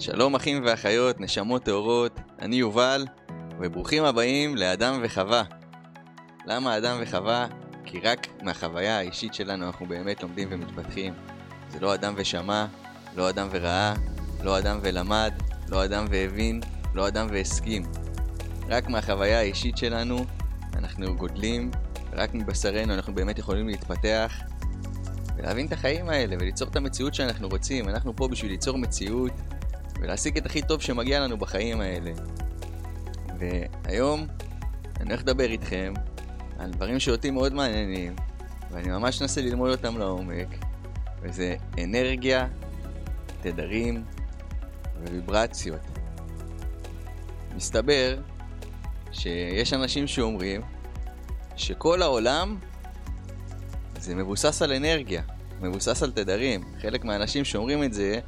שלום אחים ואחיות, נשמות טהורות, אני יובל, וברוכים הבאים לאדם וחווה. למה אדם וחווה? כי רק מהחוויה האישית שלנו אנחנו באמת לומדים ומתפתחים. זה לא אדם ושמע, לא אדם וראה, לא אדם ולמד, לא אדם והבין, לא אדם והסכים. רק מהחוויה האישית שלנו אנחנו גודלים, רק מבשרנו אנחנו באמת יכולים להתפתח ולהבין את החיים האלה וליצור את המציאות שאנחנו רוצים. אנחנו פה בשביל ליצור מציאות ולהשיג את הכי טוב שמגיע לנו בחיים האלה. והיום אני הולך לדבר איתכם על דברים שאותי מאוד מעניינים, ואני ממש אנסה ללמוד אותם לעומק, וזה אנרגיה, תדרים וויברציות. מסתבר שיש אנשים שאומרים שכל העולם זה מבוסס על אנרגיה, מבוסס על תדרים. חלק מהאנשים שאומרים את זה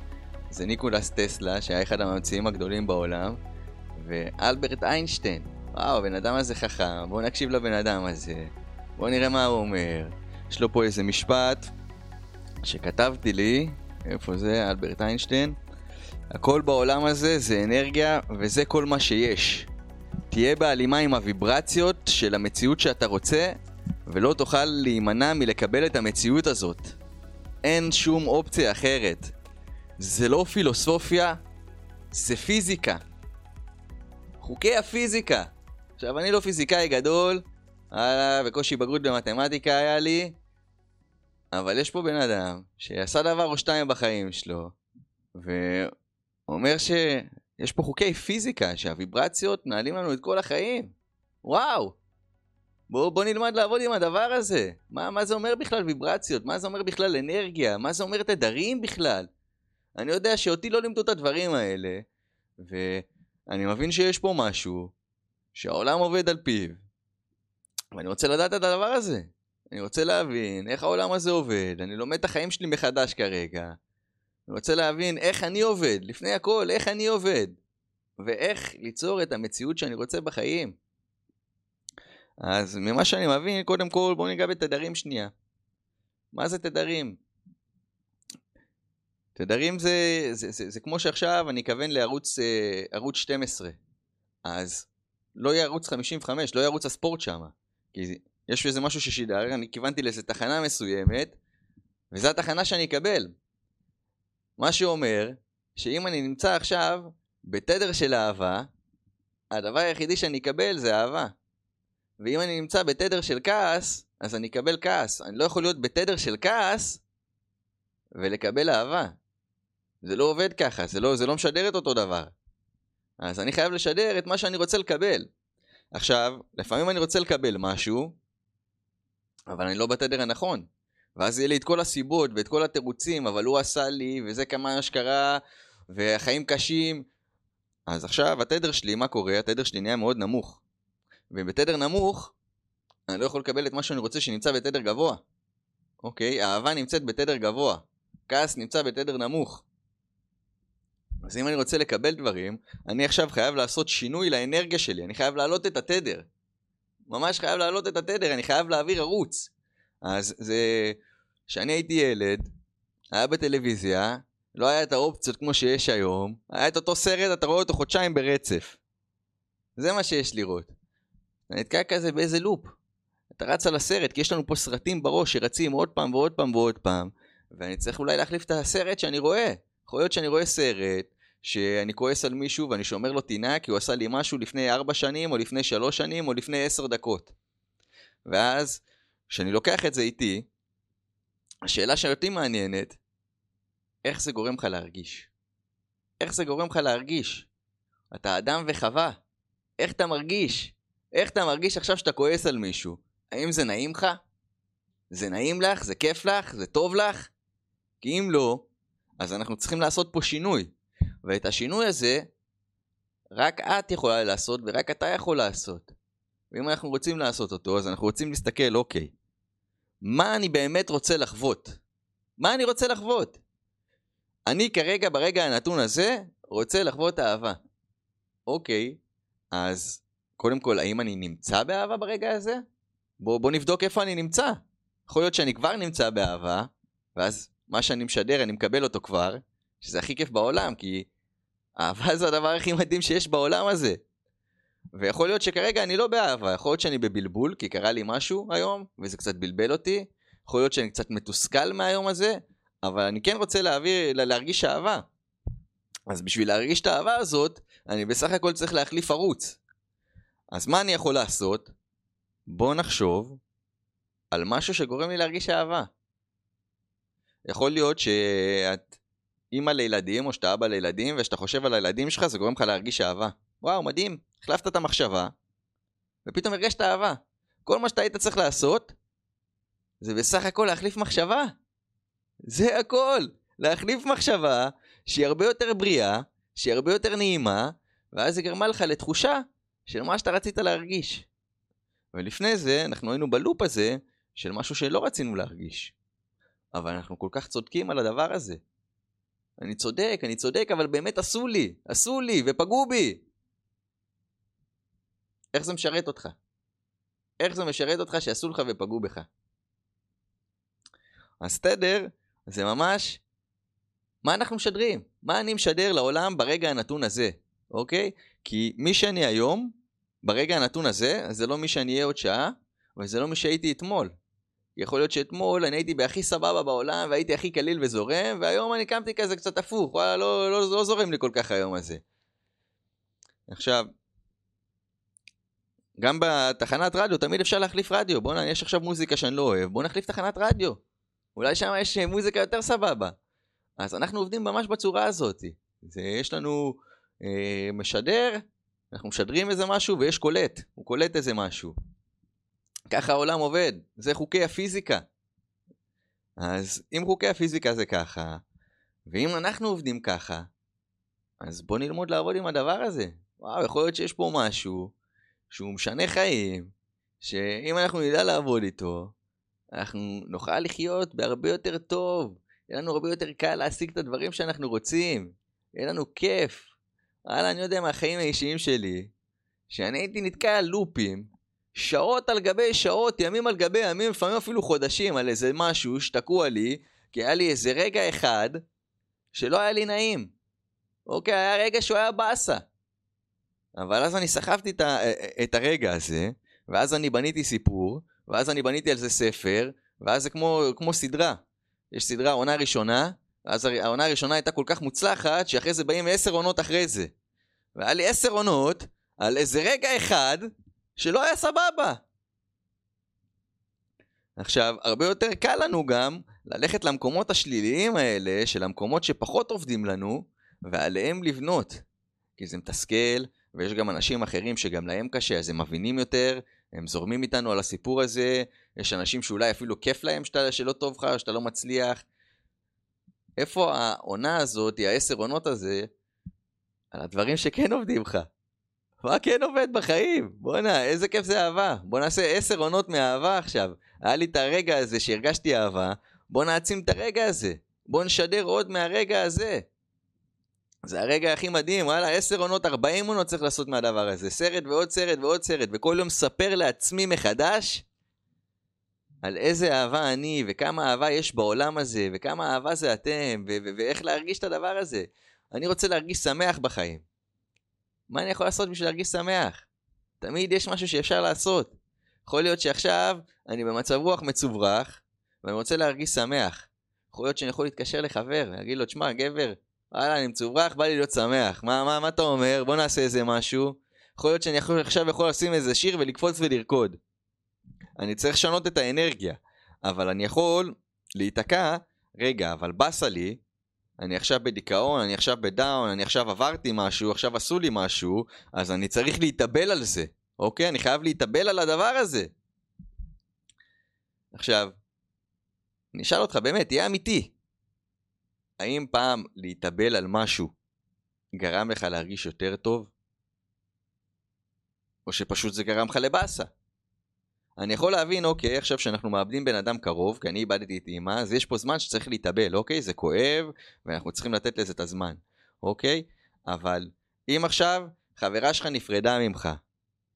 זה ניקולס טסלה, שהיה אחד הממציאים הגדולים בעולם, ואלברט איינשטיין. וואו, הבן אדם הזה חכם, בואו נקשיב לבן אדם הזה. בואו נראה מה הוא אומר. יש לו פה איזה משפט שכתבתי לי, איפה זה? אלברט איינשטיין. הכל בעולם הזה זה אנרגיה, וזה כל מה שיש. תהיה בהלימה עם הוויברציות של המציאות שאתה רוצה, ולא תוכל להימנע מלקבל את המציאות הזאת. אין שום אופציה אחרת. זה לא פילוסופיה, זה פיזיקה. חוקי הפיזיקה. עכשיו, אני לא פיזיקאי גדול, וואלה, בקושי בגרות במתמטיקה היה לי, אבל יש פה בן אדם שעשה דבר או שתיים בחיים שלו, ואומר שיש פה חוקי פיזיקה, שהוויברציות מנהלים לנו את כל החיים. וואו! בואו בוא נלמד לעבוד עם הדבר הזה. מה, מה זה אומר בכלל ויברציות? מה זה אומר בכלל אנרגיה? מה זה אומר תדרים בכלל? אני יודע שאותי לא לימדו את הדברים האלה, ואני מבין שיש פה משהו שהעולם עובד על פיו, ואני רוצה לדעת את הדבר הזה. אני רוצה להבין איך העולם הזה עובד, אני לומד את החיים שלי מחדש כרגע. אני רוצה להבין איך אני עובד, לפני הכל, איך אני עובד, ואיך ליצור את המציאות שאני רוצה בחיים. אז ממה שאני מבין, קודם כל בואו ניגע בתדרים שנייה. מה זה תדרים? תדרים זה, זה, זה, זה, זה כמו שעכשיו אני אכוון לערוץ אה, ערוץ 12, אז לא יהיה ערוץ 55, לא יהיה ערוץ הספורט שם, כי יש איזה משהו ששידר, אני כיוונתי לאיזה תחנה מסוימת, וזו התחנה שאני אקבל. מה שאומר, שאם אני נמצא עכשיו בתדר של אהבה, הדבר היחידי שאני אקבל זה אהבה. ואם אני נמצא בתדר של כעס, אז אני אקבל כעס. אני לא יכול להיות בתדר של כעס ולקבל אהבה. זה לא עובד ככה, זה לא, זה לא משדר את אותו דבר. אז אני חייב לשדר את מה שאני רוצה לקבל. עכשיו, לפעמים אני רוצה לקבל משהו, אבל אני לא בתדר הנכון. ואז יהיה לי את כל הסיבות ואת כל התירוצים, אבל הוא עשה לי, וזה כמה שקרה, והחיים קשים. אז עכשיו התדר שלי, מה קורה? התדר שלי נהיה מאוד נמוך. ובתדר נמוך, אני לא יכול לקבל את מה שאני רוצה שנמצא בתדר גבוה. אוקיי? אהבה נמצאת בתדר גבוה. כעס נמצא בתדר נמוך. אז אם אני רוצה לקבל דברים, אני עכשיו חייב לעשות שינוי לאנרגיה שלי, אני חייב להעלות את התדר. ממש חייב להעלות את התדר, אני חייב להעביר ערוץ. אז זה... כשאני הייתי ילד, היה בטלוויזיה, לא היה את האופציות כמו שיש היום, היה את אותו סרט, אתה רואה אותו חודשיים ברצף. זה מה שיש לראות. אתה נתקע כזה באיזה לופ. אתה רץ על הסרט, כי יש לנו פה סרטים בראש שרצים עוד פעם ועוד פעם ועוד פעם, ואני צריך אולי להחליף את הסרט שאני רואה. יכול להיות שאני רואה סרט, שאני כועס על מישהו ואני שומר לו טינה כי הוא עשה לי משהו לפני 4 שנים, או לפני 3 שנים, או לפני 10 דקות. ואז, כשאני לוקח את זה איתי, השאלה שאותי מעניינת, איך זה גורם לך להרגיש? איך זה גורם לך להרגיש? אתה אדם וחווה. איך אתה מרגיש? איך אתה מרגיש עכשיו שאתה כועס על מישהו? האם זה נעים לך? זה נעים לך? זה כיף לך? זה טוב לך? כי אם לא, אז אנחנו צריכים לעשות פה שינוי. ואת השינוי הזה, רק את יכולה לעשות ורק אתה יכול לעשות. ואם אנחנו רוצים לעשות אותו, אז אנחנו רוצים להסתכל, אוקיי, מה אני באמת רוצה לחוות? מה אני רוצה לחוות? אני כרגע, ברגע הנתון הזה, רוצה לחוות אהבה. אוקיי, אז קודם כל, האם אני נמצא באהבה ברגע הזה? בוא, בוא נבדוק איפה אני נמצא. יכול להיות שאני כבר נמצא באהבה, ואז מה שאני משדר, אני מקבל אותו כבר, שזה הכי כיף בעולם, כי אהבה זה הדבר הכי מדהים שיש בעולם הזה. ויכול להיות שכרגע אני לא באהבה, יכול להיות שאני בבלבול, כי קרה לי משהו היום, וזה קצת בלבל אותי. יכול להיות שאני קצת מתוסכל מהיום הזה, אבל אני כן רוצה להעביר, להרגיש אהבה. אז בשביל להרגיש את האהבה הזאת, אני בסך הכל צריך להחליף ערוץ. אז מה אני יכול לעשות? בוא נחשוב על משהו שגורם לי להרגיש אהבה. יכול להיות שאת אימא לילדים, או שאתה אבא לילדים, וכשאתה חושב על הילדים שלך זה גורם לך להרגיש אהבה. וואו, מדהים, החלפת את המחשבה, ופתאום הרגשת אהבה. כל מה שאתה היית צריך לעשות, זה בסך הכל להחליף מחשבה. זה הכל. להחליף מחשבה שהיא הרבה יותר בריאה, שהיא הרבה יותר נעימה, ואז זה גרמה לך לתחושה של מה שאתה רצית להרגיש. ולפני זה, אנחנו היינו בלופ הזה של משהו שלא רצינו להרגיש. אבל אנחנו כל כך צודקים על הדבר הזה. אני צודק, אני צודק, אבל באמת עשו לי, עשו לי ופגעו בי. איך זה משרת אותך? איך זה משרת אותך שעשו לך ופגעו בך? אז תדר זה ממש מה אנחנו משדרים? מה אני משדר לעולם ברגע הנתון הזה, אוקיי? כי מי שאני היום, ברגע הנתון הזה, זה לא מי שאני אהיה עוד שעה, וזה לא מי שהייתי אתמול. יכול להיות שאתמול אני הייתי בהכי סבבה בעולם, והייתי הכי קליל וזורם, והיום אני קמתי כזה קצת הפוך, וואלה, לא, לא, לא זורם לי כל כך היום הזה. עכשיו, גם בתחנת רדיו תמיד אפשר להחליף רדיו. בוא'נה, יש עכשיו מוזיקה שאני לא אוהב, בוא נחליף תחנת רדיו. אולי שם יש מוזיקה יותר סבבה. אז אנחנו עובדים ממש בצורה הזאת. זה, יש לנו אה, משדר, אנחנו משדרים איזה משהו ויש קולט, הוא קולט איזה משהו. ככה העולם עובד, זה חוקי הפיזיקה. אז אם חוקי הפיזיקה זה ככה, ואם אנחנו עובדים ככה, אז בוא נלמוד לעבוד עם הדבר הזה. וואו, יכול להיות שיש פה משהו שהוא משנה חיים, שאם אנחנו נדע לעבוד איתו, אנחנו נוכל לחיות בהרבה יותר טוב, יהיה לנו הרבה יותר קל להשיג את הדברים שאנחנו רוצים, יהיה לנו כיף. וואלה, אני יודע מהחיים האישיים שלי, שאני הייתי נתקע על לופים, שעות על גבי שעות, ימים על גבי ימים, לפעמים אפילו חודשים, על איזה משהו שתקוע לי, כי היה לי איזה רגע אחד שלא היה לי נעים. אוקיי, היה רגע שהוא היה באסה. אבל אז אני סחבתי את, ה, את הרגע הזה, ואז אני בניתי סיפור, ואז אני בניתי על זה ספר, ואז זה כמו, כמו סדרה. יש סדרה, עונה ראשונה, אז העונה הראשונה הייתה כל כך מוצלחת, שאחרי זה באים עשר עונות אחרי זה. והיה לי עשר עונות על איזה רגע אחד שלא היה סבבה. עכשיו, הרבה יותר קל לנו גם ללכת למקומות השליליים האלה, של המקומות שפחות עובדים לנו, ועליהם לבנות. כי זה מתסכל, ויש גם אנשים אחרים שגם להם קשה, אז הם מבינים יותר, הם זורמים איתנו על הסיפור הזה, יש אנשים שאולי אפילו כיף להם שאתה, שלא טוב לך, שאתה לא מצליח. איפה העונה הזאת, העשר עונות הזה, על הדברים שכן עובדים לך? מה כן עובד בחיים? בואנה, איזה כיף זה אהבה. בוא נעשה עשר עונות מאהבה עכשיו. היה לי את הרגע הזה שהרגשתי אהבה, בוא נעצים את הרגע הזה. בוא נשדר עוד מהרגע הזה. זה הרגע הכי מדהים, וואלה, עשר עונות, ארבעים עונות צריך לעשות מהדבר הזה. סרט ועוד סרט ועוד סרט, וכל יום ספר לעצמי מחדש על איזה אהבה אני, וכמה אהבה יש בעולם הזה, וכמה אהבה זה אתם, ואיך להרגיש את הדבר הזה. אני רוצה להרגיש שמח בחיים. מה אני יכול לעשות בשביל להרגיש שמח? תמיד יש משהו שאפשר לעשות. יכול להיות שעכשיו אני במצב רוח מצוברח, ואני רוצה להרגיש שמח. יכול להיות שאני יכול להתקשר לחבר, להגיד לו, תשמע, גבר, וואלה, אני מצוברח, בא לי להיות שמח. מה, מה, מה אתה אומר? בוא נעשה איזה משהו. יכול להיות שאני יכול, עכשיו יכול לשים איזה שיר ולקפוץ ולרקוד. אני צריך לשנות את האנרגיה. אבל אני יכול להיתקע, רגע, אבל באסה לי, אני עכשיו בדיכאון, אני עכשיו בדאון, אני עכשיו עברתי משהו, עכשיו עשו לי משהו, אז אני צריך להתאבל על זה, אוקיי? אני חייב להתאבל על הדבר הזה. עכשיו, אני אשאל אותך באמת, תהיה אמיתי. האם פעם להתאבל על משהו גרם לך להרגיש יותר טוב? או שפשוט זה גרם לך לבאסה? אני יכול להבין, אוקיי, עכשיו שאנחנו מאבדים בן אדם קרוב, כי אני איבדתי את אימא, אז יש פה זמן שצריך להתאבל, אוקיי? זה כואב, ואנחנו צריכים לתת לזה את הזמן, אוקיי? אבל אם עכשיו חברה שלך נפרדה ממך,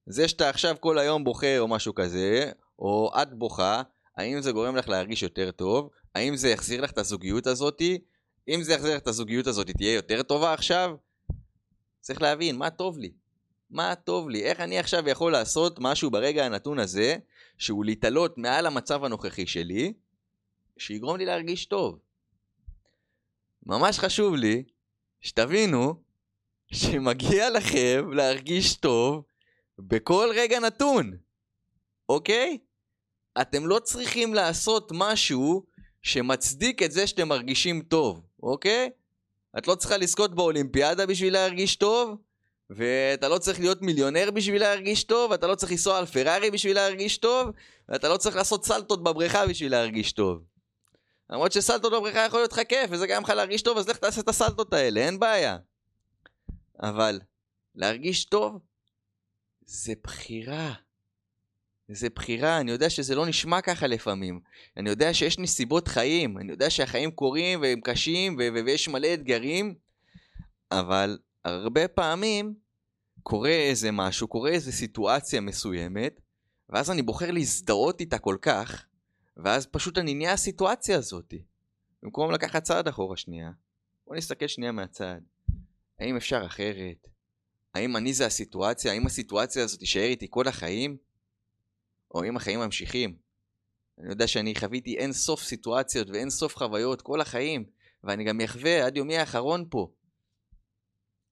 זה שאתה עכשיו כל היום בוכה או משהו כזה, או את בוכה, האם זה גורם לך להרגיש יותר טוב? האם זה יחזיר לך את הזוגיות הזאתי? אם זה יחזיר לך את הזוגיות הזאת, תהיה יותר טובה עכשיו? צריך להבין מה טוב לי. מה טוב לי? איך אני עכשיו יכול לעשות משהו ברגע הנתון הזה, שהוא להתעלות מעל המצב הנוכחי שלי, שיגרום לי להרגיש טוב. ממש חשוב לי שתבינו שמגיע לכם להרגיש טוב בכל רגע נתון, אוקיי? אתם לא צריכים לעשות משהו שמצדיק את זה שאתם מרגישים טוב, אוקיי? את לא צריכה לזכות באולימפיאדה בשביל להרגיש טוב, ואתה לא צריך להיות מיליונר בשביל להרגיש טוב, אתה לא צריך לנסוע על פרארי בשביל להרגיש טוב, ואתה לא צריך לעשות סלטות בבריכה בשביל להרגיש טוב. למרות שסלטות בבריכה יכול להיות לך כיף, וזה גם לך להרגיש טוב, אז לך תעשה את הסלטות האלה, אין בעיה. אבל להרגיש טוב זה בחירה. זה בחירה, אני יודע שזה לא נשמע ככה לפעמים. אני יודע שיש נסיבות חיים, אני יודע שהחיים קורים והם קשים ו- ויש מלא אתגרים, אבל הרבה פעמים קורה איזה משהו, קורה איזה סיטואציה מסוימת, ואז אני בוחר להזדהות איתה כל כך, ואז פשוט אני נהיה הסיטואציה הזאת. במקום לקחת צעד אחורה שנייה, בוא נסתכל שנייה מהצד. האם אפשר אחרת? האם אני זה הסיטואציה? האם הסיטואציה הזאת תישאר איתי כל החיים? או אם החיים ממשיכים? אני יודע שאני חוויתי אין סוף סיטואציות ואין סוף חוויות כל החיים, ואני גם אחווה עד יומי האחרון פה.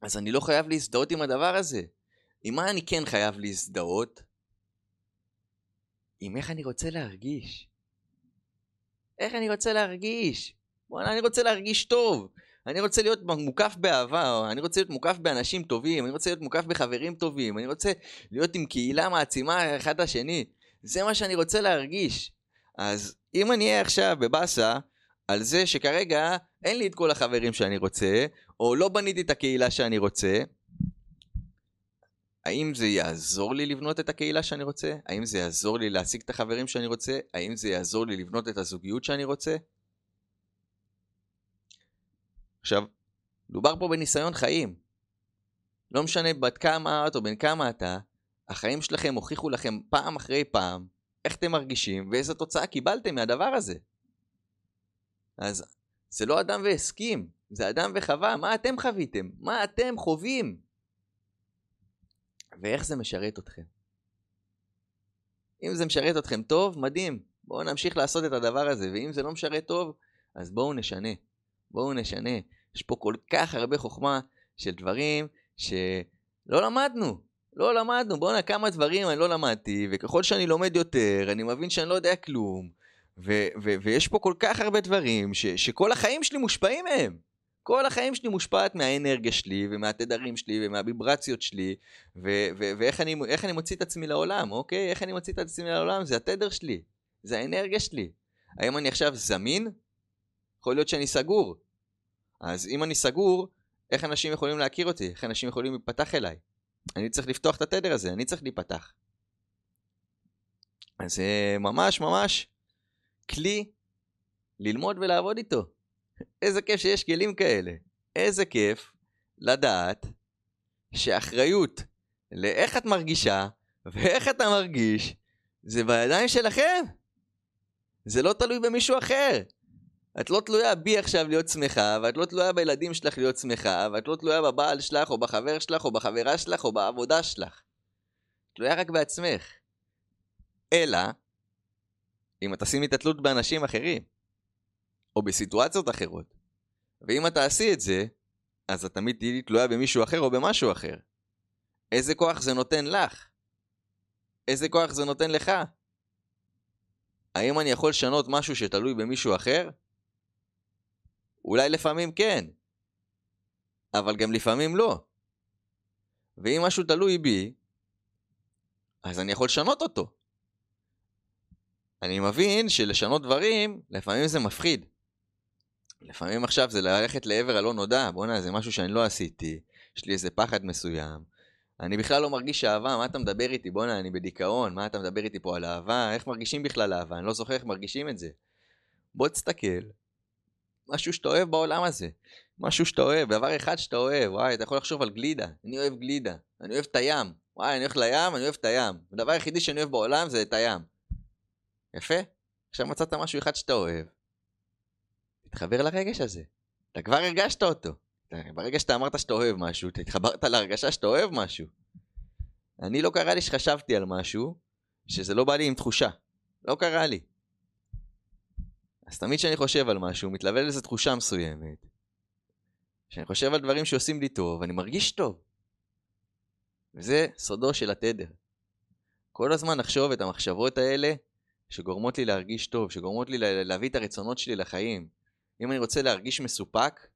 אז אני לא חייב להזדהות עם הדבר הזה. עם מה אני כן חייב להזדהות? עם איך אני רוצה להרגיש. איך אני רוצה להרגיש? בוא'נה, אני רוצה להרגיש טוב. אני רוצה להיות מוקף באהבה, אני רוצה להיות מוקף באנשים טובים, אני רוצה להיות מוקף בחברים טובים, אני רוצה להיות עם קהילה מעצימה אחד לשני. זה מה שאני רוצה להרגיש. אז אם אני אהיה עכשיו בבאסה על זה שכרגע אין לי את כל החברים שאני רוצה, או לא בניתי את הקהילה שאני רוצה, האם זה יעזור לי לבנות את הקהילה שאני רוצה? האם זה יעזור לי להשיג את החברים שאני רוצה? האם זה יעזור לי לבנות את הזוגיות שאני רוצה? עכשיו, דובר פה בניסיון חיים. לא משנה בת כמה את או בן כמה אתה, החיים שלכם הוכיחו לכם פעם אחרי פעם איך אתם מרגישים ואיזה תוצאה קיבלתם מהדבר הזה. אז זה לא אדם והסכים, זה אדם וחווה, מה אתם חוויתם? מה אתם חווים? ואיך זה משרת אתכם? אם זה משרת אתכם טוב, מדהים. בואו נמשיך לעשות את הדבר הזה, ואם זה לא משרת טוב, אז בואו נשנה. בואו נשנה. יש פה כל כך הרבה חוכמה של דברים שלא למדנו. לא למדנו. בואנה, כמה דברים אני לא למדתי, וככל שאני לומד יותר, אני מבין שאני לא יודע כלום. ו- ו- ויש פה כל כך הרבה דברים ש- שכל החיים שלי מושפעים מהם. כל החיים שלי מושפעת מהאנרגיה שלי, ומהתדרים שלי, ומהביברציות שלי, ו- ו- ואיך אני, אני מוציא את עצמי לעולם, אוקיי? איך אני מוציא את עצמי לעולם? זה התדר שלי, זה האנרגיה שלי. האם אני עכשיו זמין? יכול להיות שאני סגור. אז אם אני סגור, איך אנשים יכולים להכיר אותי? איך אנשים יכולים להיפתח אליי? אני צריך לפתוח את התדר הזה, אני צריך להיפתח. אז זה ממש ממש כלי ללמוד ולעבוד איתו. איזה כיף שיש כלים כאלה. איזה כיף לדעת שאחריות לאיך את מרגישה ואיך אתה מרגיש זה בידיים שלכם. זה לא תלוי במישהו אחר. את לא תלויה בי עכשיו להיות שמחה, ואת לא תלויה בילדים שלך להיות שמחה, ואת לא תלויה בבעל שלך, או בחבר שלך, או בחברה שלך, או בעבודה שלך. תלויה רק בעצמך. אלא, אם את תשימי את התלות באנשים אחרים, או בסיטואציות אחרות, ואם את תעשי את זה, אז את תמיד תהיי תלויה במישהו אחר או במשהו אחר. איזה כוח זה נותן לך? איזה כוח זה נותן לך? האם אני יכול לשנות משהו שתלוי במישהו אחר? אולי לפעמים כן, אבל גם לפעמים לא. ואם משהו תלוי בי, אז אני יכול לשנות אותו. אני מבין שלשנות דברים, לפעמים זה מפחיד. לפעמים עכשיו זה ללכת לעבר הלא נודע, בואנה, זה משהו שאני לא עשיתי, יש לי איזה פחד מסוים. אני בכלל לא מרגיש אהבה, מה אתה מדבר איתי? בואנה, אני בדיכאון, מה אתה מדבר איתי פה על אהבה? איך מרגישים בכלל אהבה? אני לא זוכר איך מרגישים את זה. בוא תסתכל, משהו שאתה אוהב בעולם הזה. משהו שאתה אוהב, דבר אחד שאתה אוהב, וואי, אתה יכול לחשוב על גלידה. אני אוהב גלידה. אני אוהב את הים. וואי, אני הולך לים, אני אוהב את הים. הדבר היחידי שאני אוהב בעולם זה את הים. יפה? עכשיו מצאת משהו אחד שאתה אוהב. תתחבר לרגש הזה. אתה כבר הרגשת אותו. ברגע שאתה אמרת שאתה אוהב משהו, אתה התחברת להרגשה שאתה אוהב משהו. אני לא קרה לי שחשבתי על משהו, שזה לא בא לי עם תחושה. לא קרה לי. אז תמיד כשאני חושב על משהו, מתלווה לזה תחושה מסוימת. כשאני חושב על דברים שעושים לי טוב, אני מרגיש טוב. וזה סודו של התדר. כל הזמן לחשוב את המחשבות האלה שגורמות לי להרגיש טוב, שגורמות לי להביא את הרצונות שלי לחיים. אם אני רוצה להרגיש מסופק,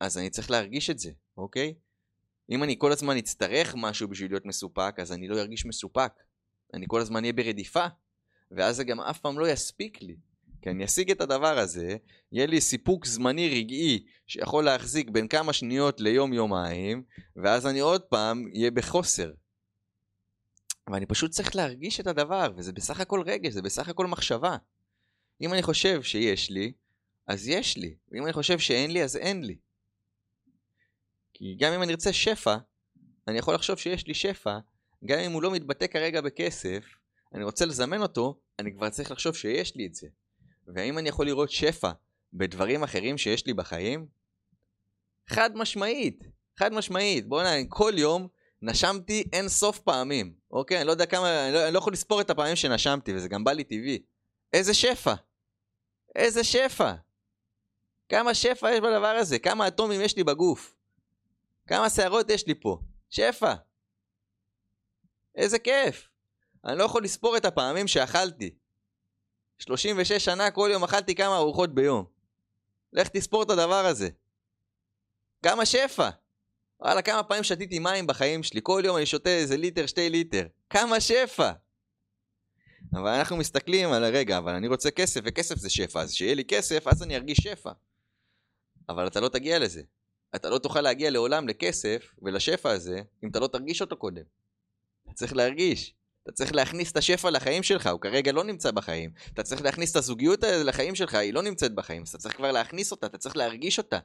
אז אני צריך להרגיש את זה, אוקיי? אם אני כל הזמן אצטרך משהו בשביל להיות מסופק, אז אני לא ארגיש מסופק. אני כל הזמן אהיה ברדיפה, ואז זה גם אף פעם לא יספיק לי. כי אני אשיג את הדבר הזה, יהיה לי סיפוק זמני רגעי שיכול להחזיק בין כמה שניות ליום-יומיים, ואז אני עוד פעם אהיה בחוסר. ואני פשוט צריך להרגיש את הדבר, וזה בסך הכל רגש, זה בסך הכל מחשבה. אם אני חושב שיש לי, אז יש לי, ואם אני חושב שאין לי, אז אין לי. כי גם אם אני ארצה שפע, אני יכול לחשוב שיש לי שפע, גם אם הוא לא מתבטא כרגע בכסף, אני רוצה לזמן אותו, אני כבר צריך לחשוב שיש לי את זה. והאם אני יכול לראות שפע בדברים אחרים שיש לי בחיים? חד משמעית, חד משמעית. בוא'נה, כל יום נשמתי אין סוף פעמים, אוקיי? אני לא יודע כמה, אני לא, אני לא יכול לספור את הפעמים שנשמתי, וזה גם בא לי טבעי. איזה שפע. איזה שפע. כמה שפע יש בדבר הזה, כמה אטומים יש לי בגוף. כמה שערות יש לי פה. שפע. איזה כיף. אני לא יכול לספור את הפעמים שאכלתי. 36 שנה כל יום אכלתי כמה ארוחות ביום. לך תספור את הדבר הזה. כמה שפע. וואלה, כמה פעמים שתיתי מים בחיים שלי. כל יום אני שותה איזה ליטר, שתי ליטר. כמה שפע. אבל אנחנו מסתכלים על הרגע, אבל אני רוצה כסף, וכסף זה שפע, אז שיהיה לי כסף, אז אני ארגיש שפע. אבל אתה לא תגיע לזה. אתה לא תוכל להגיע לעולם לכסף ולשפע הזה, אם אתה לא תרגיש אותו קודם. אתה צריך להרגיש. אתה צריך להכניס את השפע לחיים שלך, הוא כרגע לא נמצא בחיים. אתה צריך להכניס את הזוגיות לחיים שלך, היא לא נמצאת בחיים. אז אתה צריך כבר להכניס אותה, אתה צריך להרגיש אותה.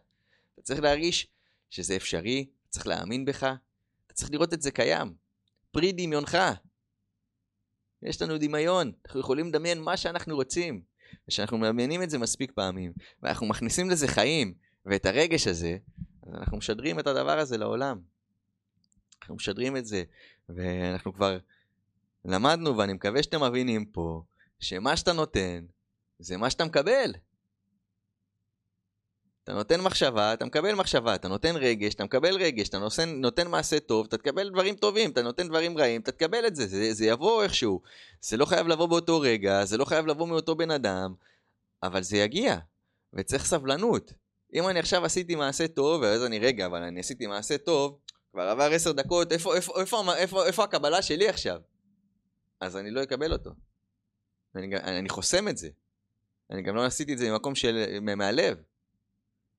אתה צריך להרגיש שזה אפשרי, אתה צריך להאמין בך, אתה צריך לראות את זה קיים. פרי דמיונך. יש לנו דמיון, אנחנו יכולים לדמיין מה שאנחנו רוצים. וכשאנחנו מדמיינים את זה מספיק פעמים, ואנחנו מכניסים לזה חיים, ואת הרגש הזה, אנחנו משדרים את הדבר הזה לעולם. אנחנו משדרים את זה, ואנחנו כבר למדנו, ואני מקווה שאתם מבינים פה, שמה שאתה נותן, זה מה שאתה מקבל. אתה נותן מחשבה, אתה מקבל מחשבה, אתה נותן רגש, אתה מקבל רגש, אתה נותן, נותן מעשה טוב, אתה תקבל דברים טובים, אתה נותן דברים רעים, אתה תקבל את זה, זה, זה יבוא איכשהו. זה לא חייב לבוא באותו רגע, זה לא חייב לבוא מאותו בן אדם, אבל זה יגיע, וצריך סבלנות. אם אני עכשיו עשיתי מעשה טוב, ואז אני, רגע, אבל אני עשיתי מעשה טוב, כבר עבר עשר דקות, איפה, איפה, איפה, איפה, איפה הקבלה שלי עכשיו? אז אני לא אקבל אותו. אני, אני חוסם את זה. אני גם לא עשיתי את זה ממקום של... מהלב.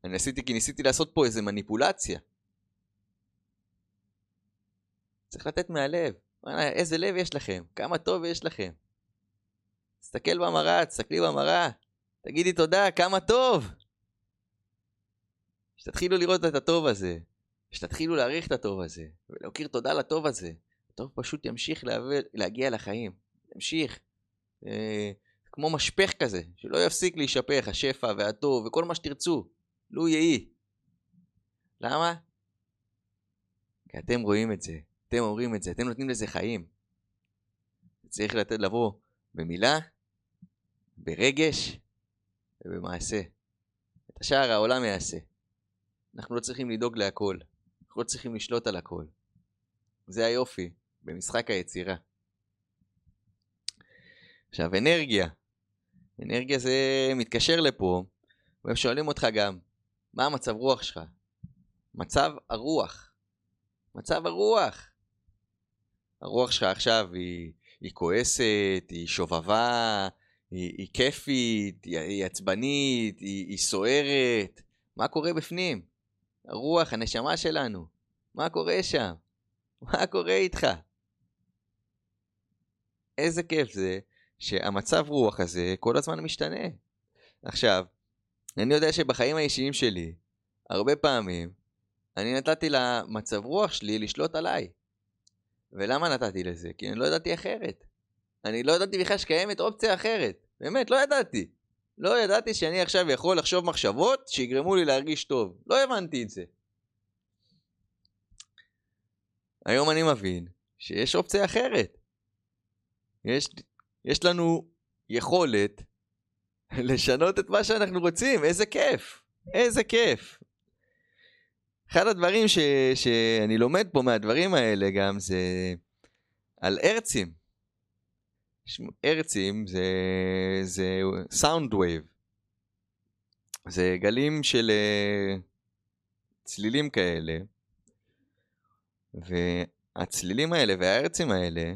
אני עשיתי כי ניסיתי לעשות פה איזה מניפולציה. צריך לתת מהלב. איזה לב יש לכם? כמה טוב יש לכם? תסתכל במראה, תסתכלי במראה. תגידי תודה, כמה טוב. שתתחילו לראות את הטוב הזה. שתתחילו להעריך את הטוב הזה. ולהכיר תודה לטוב הזה. הטוב פשוט ימשיך להביא, להגיע לחיים. ימשיך. אה, כמו משפך כזה, שלא יפסיק להישפך, השפע והטוב וכל מה שתרצו. לו יהי. למה? כי אתם רואים את זה, אתם אומרים את זה, אתם נותנים לזה חיים. צריך לתת לבוא במילה, ברגש ובמעשה. את השאר העולם יעשה. אנחנו לא צריכים לדאוג להכל, אנחנו לא צריכים לשלוט על הכל. זה היופי במשחק היצירה. עכשיו, אנרגיה. אנרגיה זה מתקשר לפה, והם שואלים אותך גם, מה המצב רוח שלך? מצב הרוח. מצב הרוח. הרוח שלך עכשיו היא, היא כועסת, היא שובבה, היא, היא כיפית, היא, היא עצבנית, היא, היא סוערת. מה קורה בפנים? הרוח, הנשמה שלנו. מה קורה שם? מה קורה איתך? איזה כיף זה שהמצב רוח הזה כל הזמן משתנה. עכשיו, אני יודע שבחיים האישיים שלי, הרבה פעמים, אני נתתי למצב רוח שלי לשלוט עליי. ולמה נתתי לזה? כי אני לא ידעתי אחרת. אני לא ידעתי בכלל שקיימת אופציה אחרת. באמת, לא ידעתי. לא ידעתי שאני עכשיו יכול לחשוב מחשבות שיגרמו לי להרגיש טוב. לא הבנתי את זה. היום אני מבין שיש אופציה אחרת. יש, יש לנו יכולת לשנות את מה שאנחנו רוצים, איזה כיף, איזה כיף. אחד הדברים ש, שאני לומד פה מהדברים האלה גם זה על הרצים. הרצים זה, זה sound wave. זה גלים של uh, צלילים כאלה, והצלילים האלה והארצים האלה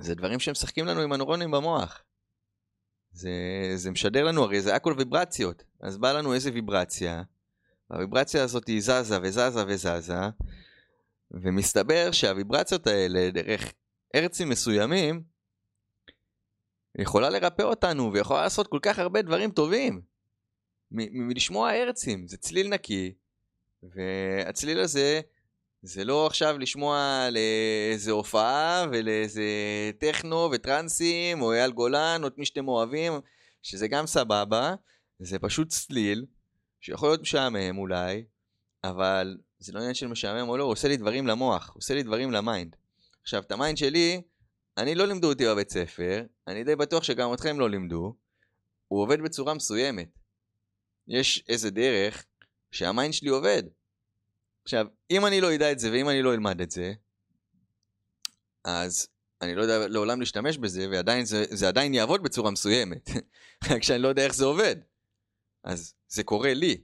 זה דברים שמשחקים לנו עם הנורונים במוח. זה, זה משדר לנו, הרי זה הכל ויברציות. אז בא לנו איזה ויברציה, והוויברציה הזאת היא זזה וזזה וזזה, ומסתבר שהוויברציות האלה, דרך ארצים מסוימים, יכולה לרפא אותנו ויכולה לעשות כל כך הרבה דברים טובים. מלשמוע הרצים, זה צליל נקי, והצליל הזה זה לא עכשיו לשמוע לאיזה הופעה ולאיזה טכנו וטרנסים או אייל גולן או את מי שאתם אוהבים, שזה גם סבבה, זה פשוט צליל שיכול להיות משעמם אולי, אבל זה לא עניין של משעמם או לא, הוא עושה לי דברים למוח, הוא עושה לי דברים ל mind. עכשיו, את ה mind שלי, אני לא לימדו אותי בבית ספר, אני די בטוח שגם אתכם לא לימדו, הוא עובד בצורה מסוימת. יש איזה דרך שהמיינד שלי עובד. עכשיו, אם אני לא אדע את זה ואם אני לא אלמד את זה, אז אני לא יודע לעולם להשתמש בזה, ועדיין זה, זה עדיין יעבוד בצורה מסוימת, רק שאני לא יודע איך זה עובד. אז זה קורה לי.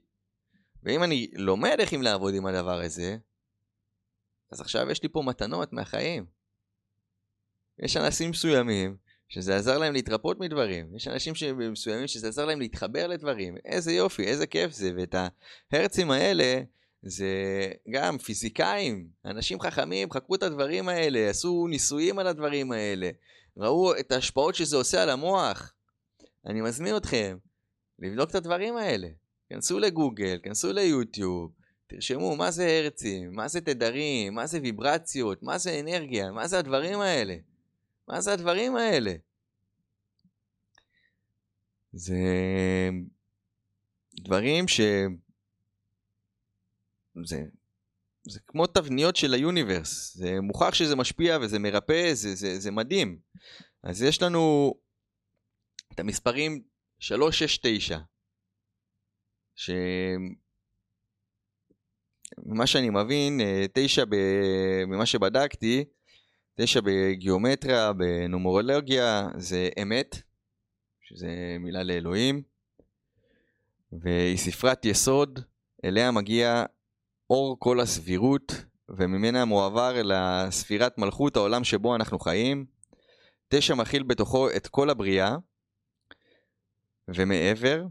ואם אני לומד איך אם לעבוד עם הדבר הזה, אז עכשיו יש לי פה מתנות מהחיים. יש אנשים מסוימים שזה עזר להם להתרפות מדברים, יש אנשים מסוימים שזה עזר להם להתחבר לדברים, איזה יופי, איזה כיף זה, ואת ההרצים האלה זה גם פיזיקאים, אנשים חכמים חקרו את הדברים האלה, עשו ניסויים על הדברים האלה, ראו את ההשפעות שזה עושה על המוח. אני מזמין אתכם לבדוק את הדברים האלה. כנסו לגוגל, כנסו ליוטיוב, תרשמו מה זה הרצים, מה זה תדרים, מה זה ויברציות, מה זה אנרגיה, מה זה הדברים האלה. מה זה הדברים האלה? זה דברים ש... זה, זה כמו תבניות של היוניברס, זה מוכח שזה משפיע וזה מרפא, זה, זה, זה מדהים. אז יש לנו את המספרים 369, שממה שאני מבין, 9 ב... ממה שבדקתי, 9 בגיאומטריה, בנומרולוגיה, זה אמת, שזה מילה לאלוהים, והיא ספרת יסוד, אליה מגיע אור כל הסבירות, וממנה מועבר לספירת מלכות העולם שבו אנחנו חיים. תשע מכיל בתוכו את כל הבריאה, ומעבר.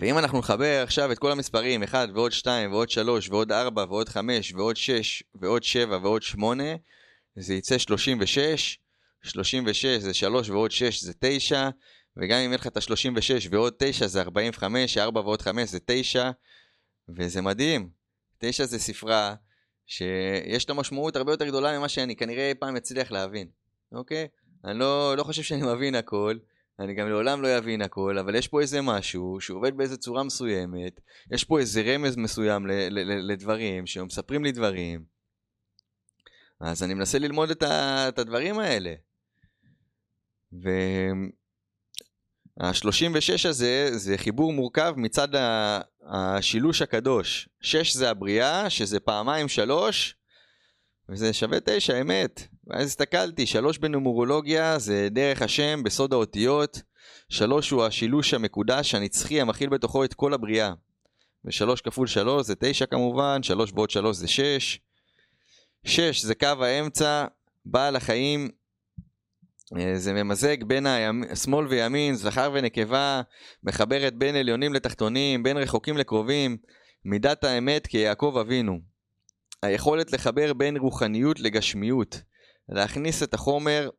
ואם אנחנו נחבר עכשיו את כל המספרים, 1 ועוד 2 ועוד 3 ועוד 4 ועוד 5 ועוד 6 ועוד 7 ועוד 8, זה יצא 36, 36 זה 3 ועוד 6 זה 9, וגם אם יהיה לך את ה-36 ועוד 9 זה 45, 4 ועוד 5 זה 9, וזה מדהים. תשע זה ספרה שיש לה משמעות הרבה יותר גדולה ממה שאני כנראה אי פעם אצליח להבין, אוקיי? אני לא, לא חושב שאני מבין הכל, אני גם לעולם לא אבין הכל, אבל יש פה איזה משהו שעובד באיזה צורה מסוימת, יש פה איזה רמז מסוים לדברים, שמספרים לי דברים, אז אני מנסה ללמוד את, ה- את הדברים האלה. ו... ה-36 הזה זה חיבור מורכב מצד השילוש הקדוש. 6 זה הבריאה, שזה פעמיים 3, וזה שווה 9, אמת. ואז הסתכלתי, 3 בנומרולוגיה זה דרך השם בסוד האותיות, 3 הוא השילוש המקודש הנצחי המכיל בתוכו את כל הבריאה. ו-3 כפול 3 זה 9 כמובן, 3 ועוד 3 זה 6. 6 זה קו האמצע, בעל החיים אה, זה ממזג בין הימ... שמאל וימין, זכר ונקבה, מחברת בין עליונים לתחתונים, בין רחוקים לקרובים, מידת האמת כיעקב אבינו. היכולת לחבר בין רוחניות לגשמיות, להכניס את החומר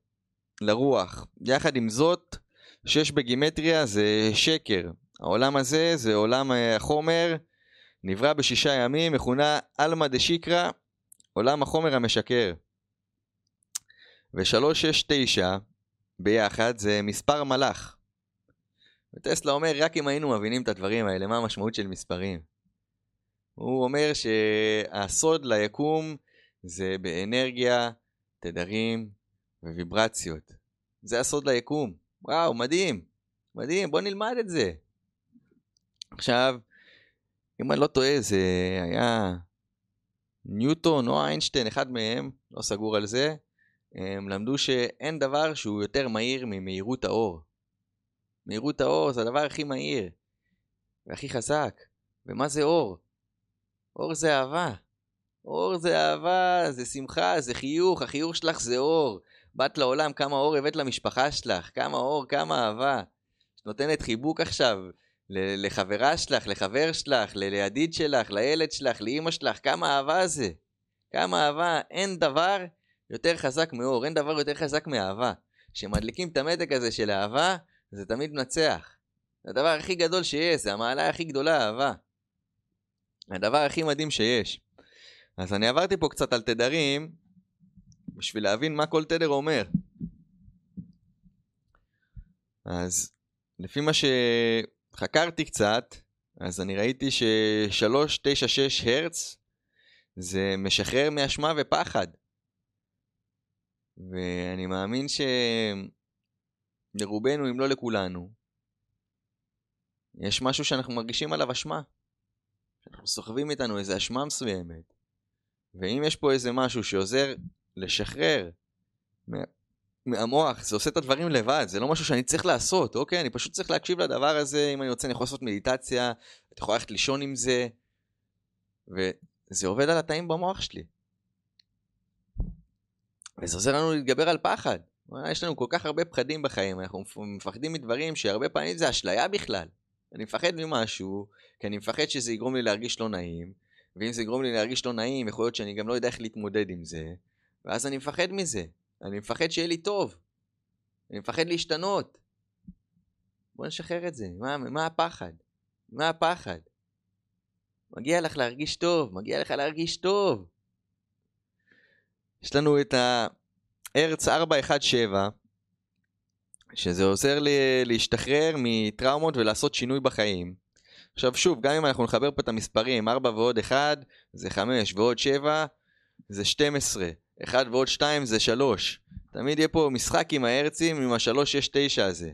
לרוח. יחד עם זאת, שש בגימטריה זה שקר. העולם הזה זה עולם אה, החומר, נברא בשישה ימים, מכונה עלמא דשיקרא, עולם החומר המשקר. ו-369 ביחד זה מספר מלאך. וטסלה אומר, רק אם היינו מבינים את הדברים האלה, מה המשמעות של מספרים. הוא אומר שהסוד ליקום זה באנרגיה, תדרים וויברציות. זה הסוד ליקום. וואו, מדהים. מדהים, בוא נלמד את זה. עכשיו, אם אני לא טועה, זה היה ניוטון או איינשטיין, אחד מהם, לא סגור על זה, הם למדו שאין דבר שהוא יותר מהיר ממהירות האור. מהירות האור זה הדבר הכי מהיר והכי חזק. ומה זה אור? אור זה אהבה. אור זה אהבה, זה שמחה, זה חיוך, החיוך שלך זה אור. באת לעולם, כמה אור הבאת למשפחה שלך, כמה אור, כמה אהבה. את נותנת חיבוק עכשיו לחברה שלך, לחבר שלך, לידיד שלך, לילד שלך, לאימא שלך, כמה אהבה זה. כמה אהבה, אין דבר יותר חזק מאור, אין דבר יותר חזק מאהבה. כשמדליקים את המתק הזה של אהבה, זה תמיד מנצח. זה הדבר הכי גדול שיש, זה המעלה הכי גדולה, אהבה. הדבר הכי מדהים שיש. אז אני עברתי פה קצת על תדרים, בשביל להבין מה כל תדר אומר. אז לפי מה שחקרתי קצת, אז אני ראיתי ש-396 הרץ זה משחרר מאשמה ופחד. ואני מאמין שלרובנו, אם לא לכולנו, יש משהו שאנחנו מרגישים עליו אשמה. שאנחנו סוחבים איתנו איזו אשמה מסוימת. ואם יש פה איזה משהו שעוזר לשחרר מהמוח, זה עושה את הדברים לבד, זה לא משהו שאני צריך לעשות, אוקיי? אני פשוט צריך להקשיב לדבר הזה, אם אני רוצה אני יכול לעשות מדיטציה, אתה יכול ללכת לישון עם זה, וזה עובד על התאים במוח שלי. וזה עוזר לנו להתגבר על פחד. יש לנו כל כך הרבה פחדים בחיים, אנחנו מפחדים מדברים שהרבה פעמים זה אשליה בכלל. אני מפחד ממשהו, כי אני מפחד שזה יגרום לי להרגיש לא נעים, ואם זה יגרום לי להרגיש לא נעים, יכול להיות שאני גם לא יודע איך להתמודד עם זה, ואז אני מפחד מזה. אני מפחד שיהיה לי טוב. אני מפחד להשתנות. בוא נשחרר את זה. מה, מה הפחד? מה הפחד? מגיע לך להרגיש טוב, מגיע לך להרגיש טוב. יש לנו את הארץ 417, שזה עוזר לי להשתחרר מטראומות ולעשות שינוי בחיים. עכשיו שוב, גם אם אנחנו נחבר פה את המספרים, 4 ועוד 1 זה 5 ועוד 7 זה 12, 1 ועוד 2 זה 3. תמיד יהיה פה משחק עם ההרצים עם ה-369 הזה,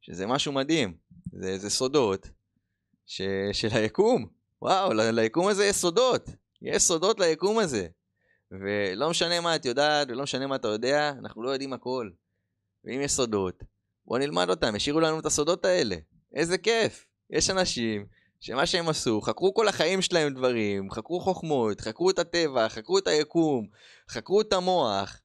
שזה משהו מדהים, זה, זה סודות ש, של היקום. וואו, ל, ליקום הזה יש סודות, יש סודות ליקום הזה. ולא משנה מה את יודעת ולא משנה מה אתה יודע, אנחנו לא יודעים הכל. ואם יש סודות, בואו נלמד אותם, השאירו לנו את הסודות האלה. איזה כיף. יש אנשים שמה שהם עשו, חקרו כל החיים שלהם דברים, חקרו חוכמות, חקרו את הטבע, חקרו את היקום, חקרו את המוח,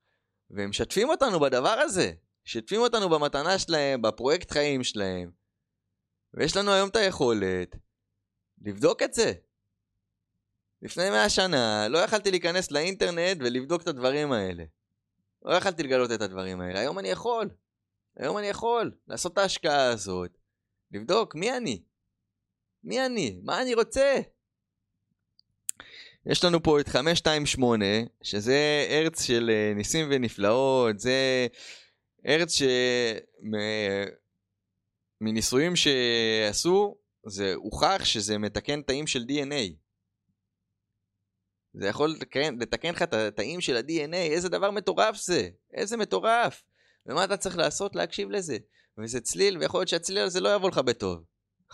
והם משתפים אותנו בדבר הזה. משתפים אותנו במתנה שלהם, בפרויקט חיים שלהם. ויש לנו היום את היכולת לבדוק את זה. לפני מאה שנה לא יכלתי להיכנס לאינטרנט ולבדוק את הדברים האלה. לא יכלתי לגלות את הדברים האלה. היום אני יכול. היום אני יכול לעשות את ההשקעה הזאת, לבדוק מי אני. מי אני? מה אני רוצה? יש לנו פה את 528, שזה ארץ של אה, ניסים ונפלאות, זה ארץ ש... מניסויים שעשו, זה הוכח שזה מתקן תאים של DNA. זה יכול לתקן, לתקן לך את התאים של ה-DNA, איזה דבר מטורף זה, איזה מטורף. ומה אתה צריך לעשות? להקשיב לזה. וזה צליל, ויכול להיות שהצליל הזה לא יבוא לך בטוב.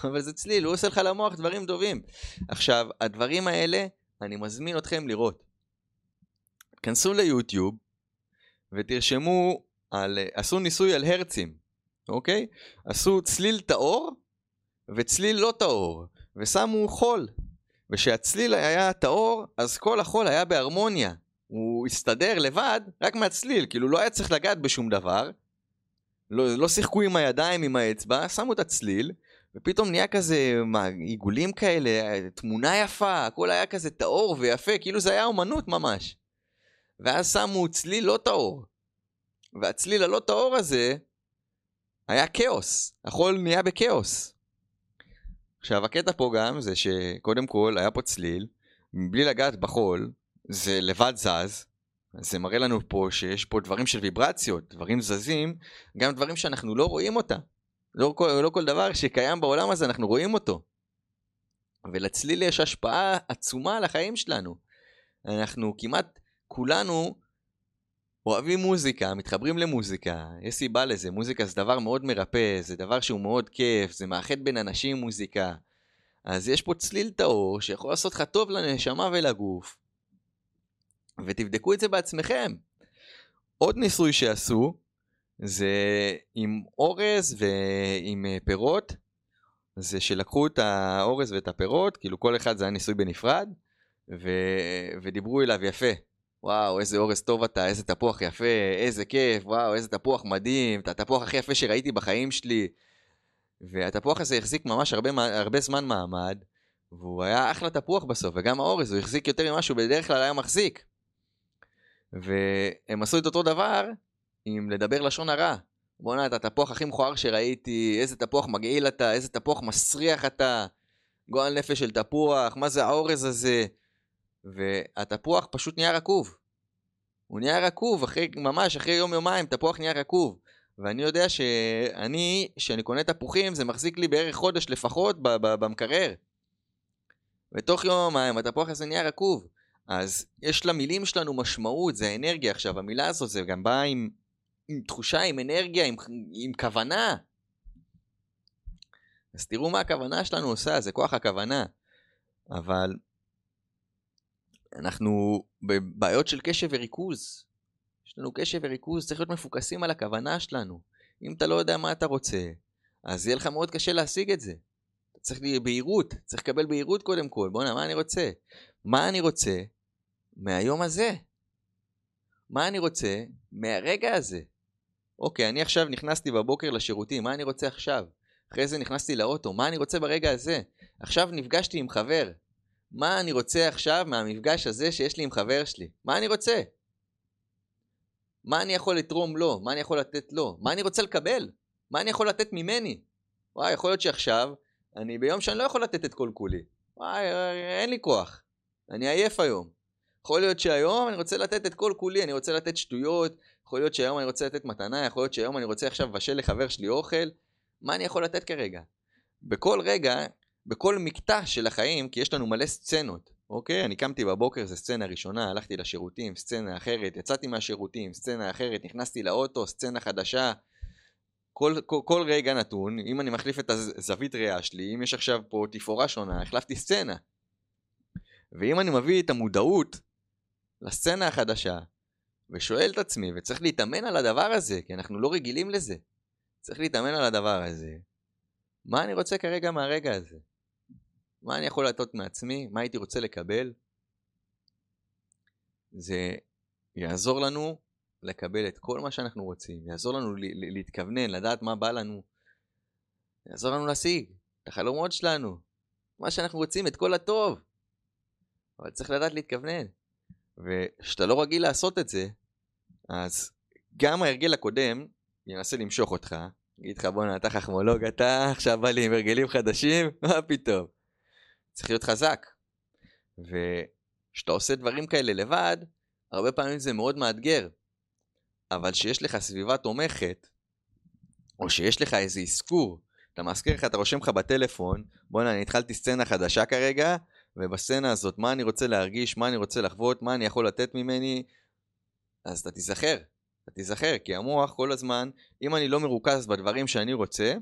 אבל זה צליל, הוא עושה לך למוח דברים טובים. עכשיו, הדברים האלה, אני מזמין אתכם לראות. כנסו ליוטיוב ותרשמו על, עשו ניסוי על הרצים, אוקיי? עשו צליל טהור וצליל לא טהור, ושמו חול. וכשהצליל היה טהור, אז כל החול היה בהרמוניה. הוא הסתדר לבד רק מהצליל, כאילו לא היה צריך לגעת בשום דבר. לא, לא שיחקו עם הידיים, עם האצבע, שמו את הצליל, ופתאום נהיה כזה, מה, עיגולים כאלה, תמונה יפה, הכל היה כזה טהור ויפה, כאילו זה היה אומנות ממש. ואז שמו צליל לא טהור. והצליל הלא טהור הזה היה כאוס, החול נהיה בכאוס. עכשיו הקטע פה גם זה שקודם כל היה פה צליל, מבלי לגעת בחול, זה לבד זז, זה מראה לנו פה שיש פה דברים של ויברציות, דברים זזים, גם דברים שאנחנו לא רואים אותם. לא כל, לא כל דבר שקיים בעולם הזה אנחנו רואים אותו. ולצליל יש השפעה עצומה על החיים שלנו. אנחנו כמעט כולנו אוהבים מוזיקה, מתחברים למוזיקה, יש סיבה לזה, מוזיקה זה דבר מאוד מרפא, זה דבר שהוא מאוד כיף, זה מאחד בין אנשים מוזיקה. אז יש פה צליל טהור שיכול לעשות לך טוב לנשמה ולגוף, ותבדקו את זה בעצמכם. עוד ניסוי שעשו, זה עם אורז ועם אה, פירות, זה שלקחו את האורז ואת הפירות, כאילו כל אחד זה היה ניסוי בנפרד, ו... ודיברו אליו יפה. וואו, איזה אורז טוב אתה, איזה תפוח יפה, איזה כיף, וואו, איזה תפוח מדהים, את התפוח הכי יפה שראיתי בחיים שלי. והתפוח הזה החזיק ממש הרבה, הרבה זמן מעמד, והוא היה אחלה תפוח בסוף, וגם האורז, הוא החזיק יותר ממה שהוא בדרך כלל היה מחזיק. והם עשו את אותו דבר עם לדבר לשון הרע. בואנה, אתה התפוח הכי מכוער שראיתי, איזה תפוח מגעיל אתה, איזה תפוח מסריח אתה, גועל נפש של תפוח, מה זה האורז הזה? והתפוח פשוט נהיה רקוב. הוא נהיה רקוב, אחרי, ממש אחרי יום יומיים תפוח נהיה רקוב. ואני יודע שאני, כשאני קונה תפוחים, זה מחזיק לי בערך חודש לפחות במקרר. ותוך יום יומיים התפוח הזה נהיה רקוב. אז יש למילים שלנו משמעות, זה האנרגיה עכשיו, המילה הזאת זה גם באה עם, עם תחושה, עם אנרגיה, עם, עם כוונה. אז תראו מה הכוונה שלנו עושה, זה כוח הכוונה. אבל אנחנו בבעיות של קשב וריכוז. יש לנו קשב וריכוז, צריך להיות מפוקסים על הכוונה שלנו. אם אתה לא יודע מה אתה רוצה, אז יהיה לך מאוד קשה להשיג את זה. אתה צריך בהירות, צריך לקבל בהירות קודם כל. בואנה, מה אני רוצה? מה אני רוצה מהיום הזה? מה אני רוצה מהרגע הזה? אוקיי, אני עכשיו נכנסתי בבוקר לשירותים, מה אני רוצה עכשיו? אחרי זה נכנסתי לאוטו, מה אני רוצה ברגע הזה? עכשיו נפגשתי עם חבר, מה אני רוצה עכשיו מהמפגש הזה שיש לי עם חבר שלי? מה אני רוצה? מה אני יכול לתרום לו? מה אני יכול לתת לו? מה אני רוצה לקבל? מה אני יכול לתת ממני? וואי, יכול להיות שעכשיו, אני ביום שאני לא יכול לתת את כל כולי. וואי, אין לי כוח. אני עייף היום. יכול להיות שהיום אני רוצה לתת את כל כולי, אני רוצה לתת שטויות, יכול להיות שהיום אני רוצה לתת מתנה, יכול להיות שהיום אני רוצה עכשיו לבשל לחבר שלי אוכל. מה אני יכול לתת כרגע? בכל רגע בכל מקטע של החיים, כי יש לנו מלא סצנות, אוקיי? אני קמתי בבוקר, זו סצנה ראשונה, הלכתי לשירותים, סצנה אחרת, יצאתי מהשירותים, סצנה אחרת, נכנסתי לאוטו, סצנה חדשה. כל, כל, כל רגע נתון, אם אני מחליף את הזווית ראייה שלי, אם יש עכשיו פה תפאורה שונה, החלפתי סצנה. ואם אני מביא את המודעות לסצנה החדשה, ושואל את עצמי, וצריך להתאמן על הדבר הזה, כי אנחנו לא רגילים לזה. צריך להתאמן על הדבר הזה. מה אני רוצה כרגע מהרגע הזה? מה אני יכול לעשות מעצמי? מה הייתי רוצה לקבל? זה יעזור לנו לקבל את כל מה שאנחנו רוצים, יעזור לנו להתכוונן, לדעת מה בא לנו, יעזור לנו להשיג את החלומות שלנו, מה שאנחנו רוצים, את כל הטוב. אבל צריך לדעת להתכוונן. וכשאתה לא רגיל לעשות את זה, אז גם ההרגל הקודם ינסה למשוך אותך, יגיד לך בואנה אתה חכמולוג אתה עכשיו בא לי עם הרגלים חדשים מה פתאום. צריך להיות חזק. וכשאתה עושה דברים כאלה לבד הרבה פעמים זה מאוד מאתגר. אבל שיש לך סביבה תומכת או שיש לך איזה אזכור אתה מזכיר לך אתה רושם לך בטלפון בואנה אני התחלתי סצנה חדשה כרגע ובסצנה הזאת מה אני רוצה להרגיש מה אני רוצה לחוות מה אני יכול לתת ממני אז אתה תיזכר אתה תיזכר, כי המוח כל הזמן, אם אני לא מרוכז בדברים שאני רוצה,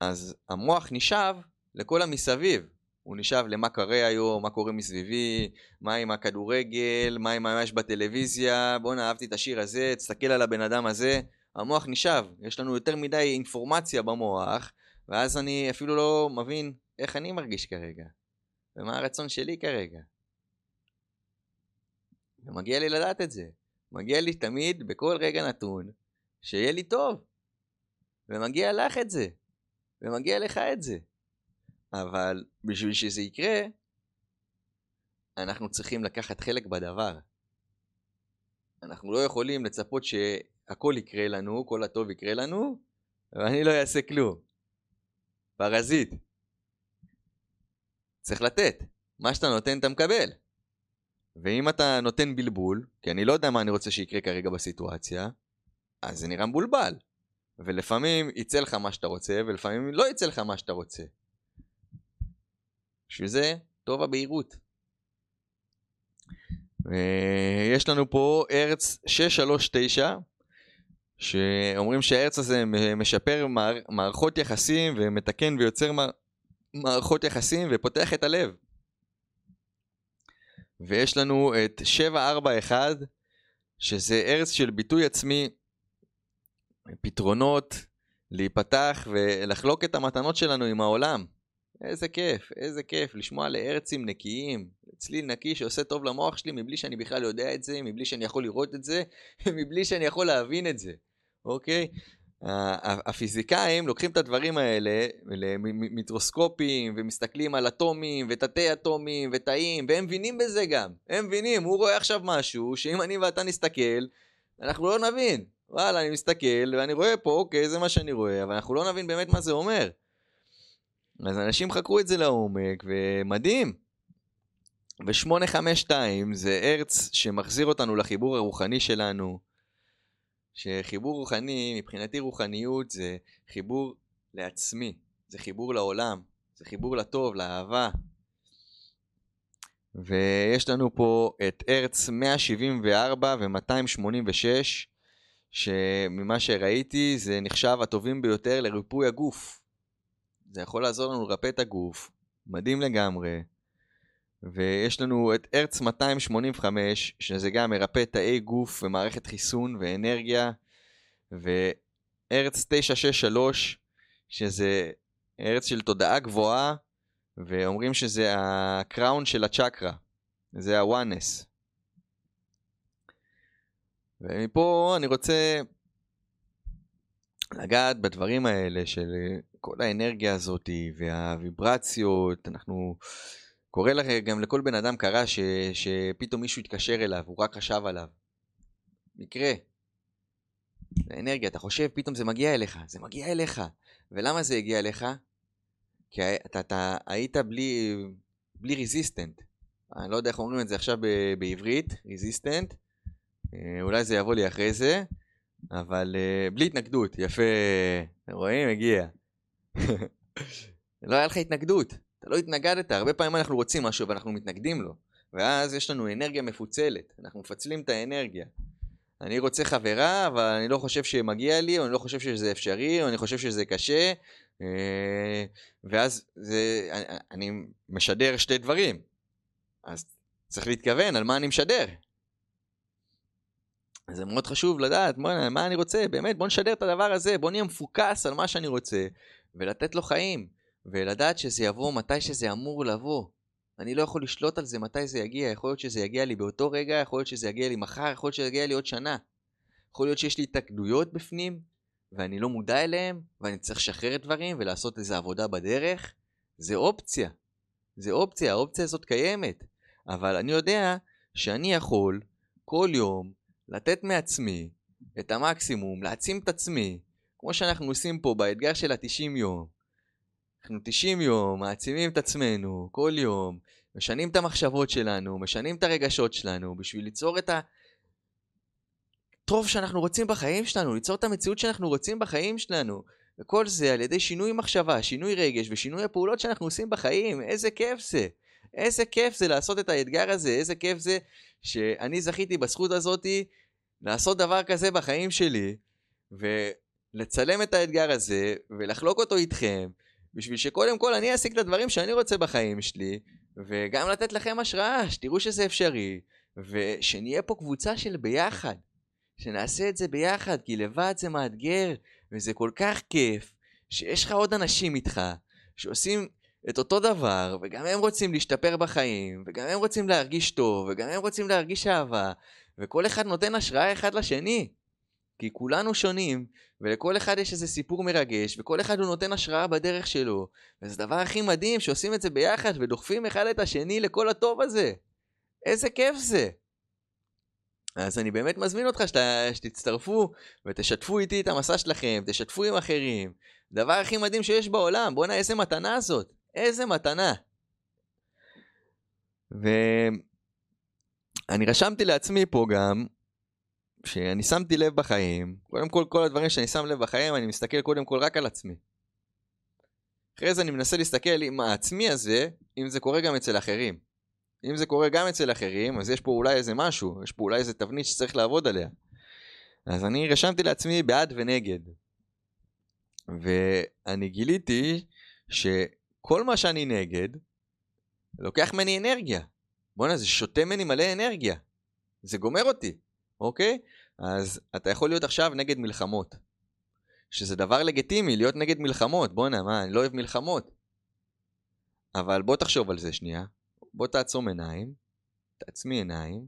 אז המוח נשאב לכל המסביב. הוא נשאב למה קורה היום, מה קורה מסביבי, מה עם הכדורגל, מה עם מה יש בטלוויזיה, בואנה אהבתי את השיר הזה, תסתכל על הבן אדם הזה. המוח נשאב, יש לנו יותר מדי אינפורמציה במוח, ואז אני אפילו לא מבין איך אני מרגיש כרגע, ומה הרצון שלי כרגע. ומגיע לי לדעת את זה. מגיע לי תמיד, בכל רגע נתון, שיהיה לי טוב. ומגיע לך את זה. ומגיע לך את זה. אבל בשביל שזה יקרה, אנחנו צריכים לקחת חלק בדבר. אנחנו לא יכולים לצפות שהכל יקרה לנו, כל הטוב יקרה לנו, ואני לא אעשה כלום. פרזיט. צריך לתת. מה שאתה נותן אתה מקבל. ואם אתה נותן בלבול, כי אני לא יודע מה אני רוצה שיקרה כרגע בסיטואציה, אז זה נראה מבולבל. ולפעמים יצא לך מה שאתה רוצה, ולפעמים לא יצא לך מה שאתה רוצה. בשביל זה טוב הבהירות. יש לנו פה ארץ 639, שאומרים שהארץ הזה משפר מערכות יחסים ומתקן ויוצר מערכות יחסים ופותח את הלב. ויש לנו את 741, שזה ארץ של ביטוי עצמי, פתרונות, להיפתח ולחלוק את המתנות שלנו עם העולם. איזה כיף, איזה כיף, לשמוע לארצים נקיים, צליל נקי שעושה טוב למוח שלי מבלי שאני בכלל יודע את זה, מבלי שאני יכול לראות את זה, מבלי שאני יכול להבין את זה, אוקיי? הפיזיקאים לוקחים את הדברים האלה למיטרוסקופים ומסתכלים על אטומים ותתי אטומים ותאים והם מבינים בזה גם, הם מבינים, הוא רואה עכשיו משהו שאם אני ואתה נסתכל אנחנו לא נבין, וואלה אני מסתכל ואני רואה פה אוקיי זה מה שאני רואה אבל אנחנו לא נבין באמת מה זה אומר. אז אנשים חקרו את זה לעומק ומדהים. ו-852 זה ארץ שמחזיר אותנו לחיבור הרוחני שלנו שחיבור רוחני, מבחינתי רוחניות זה חיבור לעצמי, זה חיבור לעולם, זה חיבור לטוב, לאהבה. ויש לנו פה את ארץ 174 ו-286, שממה שראיתי זה נחשב הטובים ביותר לריפוי הגוף. זה יכול לעזור לנו לרפא את הגוף, מדהים לגמרי. ויש לנו את ארץ 285, שזה גם מרפא תאי גוף ומערכת חיסון ואנרגיה, וארץ 963, שזה ארץ של תודעה גבוהה, ואומרים שזה הקראון של הצ'קרה, זה הוואנס. ומפה אני רוצה לגעת בדברים האלה של כל האנרגיה הזאת והוויברציות, אנחנו קורה לך, גם לכל בן אדם קרה ש, שפתאום מישהו התקשר אליו, הוא רק חשב עליו. מקרה. זה אנרגיה, אתה חושב, פתאום זה מגיע אליך, זה מגיע אליך. ולמה זה הגיע אליך? כי אתה, אתה היית בלי, בלי ריזיסטנט. אני לא יודע איך אומרים את זה עכשיו ב, בעברית, ריזיסטנט. אה, אולי זה יבוא לי אחרי זה, אבל אה, בלי התנגדות, יפה. רואים? הגיע. לא היה לך התנגדות. אתה לא התנגדת, הרבה פעמים אנחנו רוצים משהו ואנחנו מתנגדים לו. ואז יש לנו אנרגיה מפוצלת, אנחנו מפצלים את האנרגיה. אני רוצה חברה, אבל אני לא חושב שמגיע לי, או אני לא חושב שזה אפשרי, או אני חושב שזה קשה, אה, ואז זה, אני משדר שתי דברים. אז צריך להתכוון על מה אני משדר. זה מאוד חשוב לדעת בוא, מה אני רוצה, באמת, בוא נשדר את הדבר הזה, בוא נהיה מפוקס על מה שאני רוצה, ולתת לו חיים. ולדעת שזה יבוא מתי שזה אמור לבוא. אני לא יכול לשלוט על זה מתי זה יגיע, יכול להיות שזה יגיע לי באותו רגע, יכול להיות שזה יגיע לי מחר, יכול להיות שזה יגיע לי עוד שנה. יכול להיות שיש לי התאגדויות בפנים, ואני לא מודע אליהם, ואני צריך לשחרר דברים ולעשות איזו עבודה בדרך. זה אופציה. זה אופציה, האופציה הזאת קיימת. אבל אני יודע שאני יכול כל יום לתת מעצמי את המקסימום, להעצים את עצמי, כמו שאנחנו עושים פה באתגר של ה-90 יום. אנחנו 90 יום, מעצימים את עצמנו כל יום, משנים את המחשבות שלנו, משנים את הרגשות שלנו, בשביל ליצור את הטוב שאנחנו רוצים בחיים שלנו, ליצור את המציאות שאנחנו רוצים בחיים שלנו. וכל זה על ידי שינוי מחשבה, שינוי רגש ושינוי הפעולות שאנחנו עושים בחיים. איזה כיף זה. איזה כיף זה לעשות את האתגר הזה, איזה כיף זה שאני זכיתי בזכות הזאתי לעשות דבר כזה בחיים שלי, ולצלם את האתגר הזה, ולחלוק אותו איתכם, בשביל שקודם כל אני אשיג את הדברים שאני רוצה בחיים שלי, וגם לתת לכם השראה, שתראו שזה אפשרי, ושנהיה פה קבוצה של ביחד, שנעשה את זה ביחד, כי לבד זה מאתגר, וזה כל כך כיף, שיש לך עוד אנשים איתך, שעושים את אותו דבר, וגם הם רוצים להשתפר בחיים, וגם הם רוצים להרגיש טוב, וגם הם רוצים להרגיש אהבה, וכל אחד נותן השראה אחד לשני. כי כולנו שונים, ולכל אחד יש איזה סיפור מרגש, וכל אחד הוא נותן השראה בדרך שלו. וזה הדבר הכי מדהים שעושים את זה ביחד ודוחפים אחד את השני לכל הטוב הזה. איזה כיף זה. אז אני באמת מזמין אותך שת, שתצטרפו ותשתפו איתי את המסע שלכם, תשתפו עם אחרים. דבר הכי מדהים שיש בעולם, בואנה איזה מתנה זאת, איזה מתנה. ואני רשמתי לעצמי פה גם שאני שמתי לב בחיים, קודם כל, כל הדברים שאני שם לב בחיים, אני מסתכל קודם כל רק על עצמי. אחרי זה אני מנסה להסתכל עם העצמי הזה, אם זה קורה גם אצל אחרים. אם זה קורה גם אצל אחרים, אז יש פה אולי איזה משהו, יש פה אולי איזה תבנית שצריך לעבוד עליה. אז אני רשמתי לעצמי בעד ונגד. ואני גיליתי שכל מה שאני נגד, לוקח ממני אנרגיה. בואנה, זה שותה ממני מלא אנרגיה. זה גומר אותי, אוקיי? אז אתה יכול להיות עכשיו נגד מלחמות. שזה דבר לגיטימי, להיות נגד מלחמות. בואנה, מה, אני לא אוהב מלחמות. אבל בוא תחשוב על זה שנייה. בוא תעצום עיניים, תעצמי עיניים,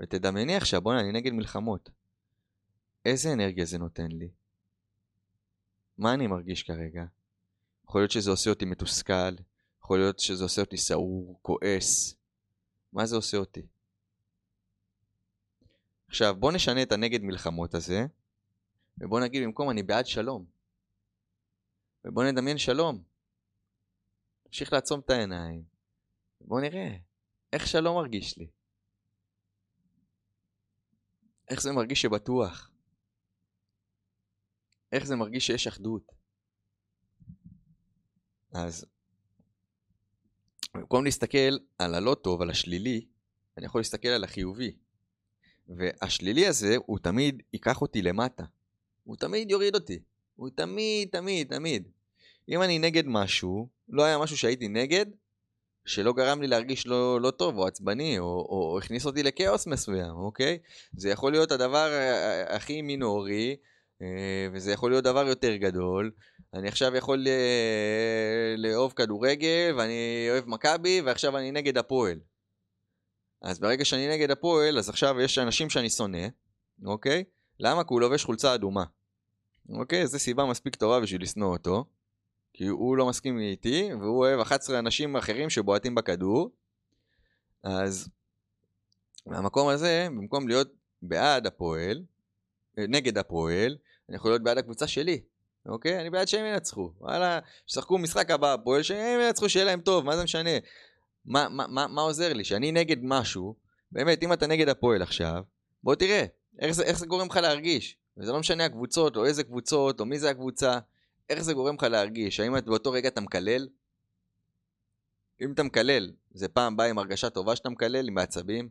ותדמייני עכשיו, בואנה, אני נגד מלחמות. איזה אנרגיה זה נותן לי? מה אני מרגיש כרגע? יכול להיות שזה עושה אותי מתוסכל, יכול להיות שזה עושה אותי סעור, כועס. מה זה עושה אותי? עכשיו, בוא נשנה את הנגד מלחמות הזה, ובוא נגיד במקום אני בעד שלום. ובוא נדמיין שלום. תמשיך לעצום את העיניים, ובוא נראה איך שלום מרגיש לי. איך זה מרגיש שבטוח. איך זה מרגיש שיש אחדות. אז במקום להסתכל על הלא טוב, על השלילי, אני יכול להסתכל על החיובי. והשלילי הזה, הוא תמיד ייקח אותי למטה. הוא תמיד יוריד אותי. הוא תמיד, תמיד, תמיד. אם אני נגד משהו, לא היה משהו שהייתי נגד, שלא גרם לי להרגיש לא, לא טוב או עצבני, או, או, או הכניס אותי לכאוס מסוים, אוקיי? זה יכול להיות הדבר הכי מינורי, אה, וזה יכול להיות דבר יותר גדול. אני עכשיו יכול אה, לאהוב כדורגל, ואני אוהב מכבי, ועכשיו אני נגד הפועל. אז ברגע שאני נגד הפועל, אז עכשיו יש אנשים שאני שונא, אוקיי? למה? כי הוא לובש חולצה אדומה. אוקיי? זו סיבה מספיק טובה בשביל לשנוא אותו. כי הוא לא מסכים איתי, והוא אוהב 11 אנשים אחרים שבועטים בכדור. אז מהמקום הזה, במקום להיות בעד הפועל, אה, נגד הפועל, אני יכול להיות בעד הקבוצה שלי. אוקיי? אני בעד שהם ינצחו. וואלה, ששחקו משחק הבא הפועל, שהם ינצחו, שיהיה להם טוב, מה זה משנה? מה, מה, מה, מה עוזר לי? שאני נגד משהו, באמת, אם אתה נגד הפועל עכשיו, בוא תראה, איך זה, איך זה גורם לך להרגיש. וזה לא משנה הקבוצות, או איזה קבוצות, או מי זה הקבוצה, איך זה גורם לך להרגיש. האם באותו רגע אתה מקלל? אם אתה מקלל, זה פעם בא עם הרגשה טובה שאתה מקלל, עם העצבים?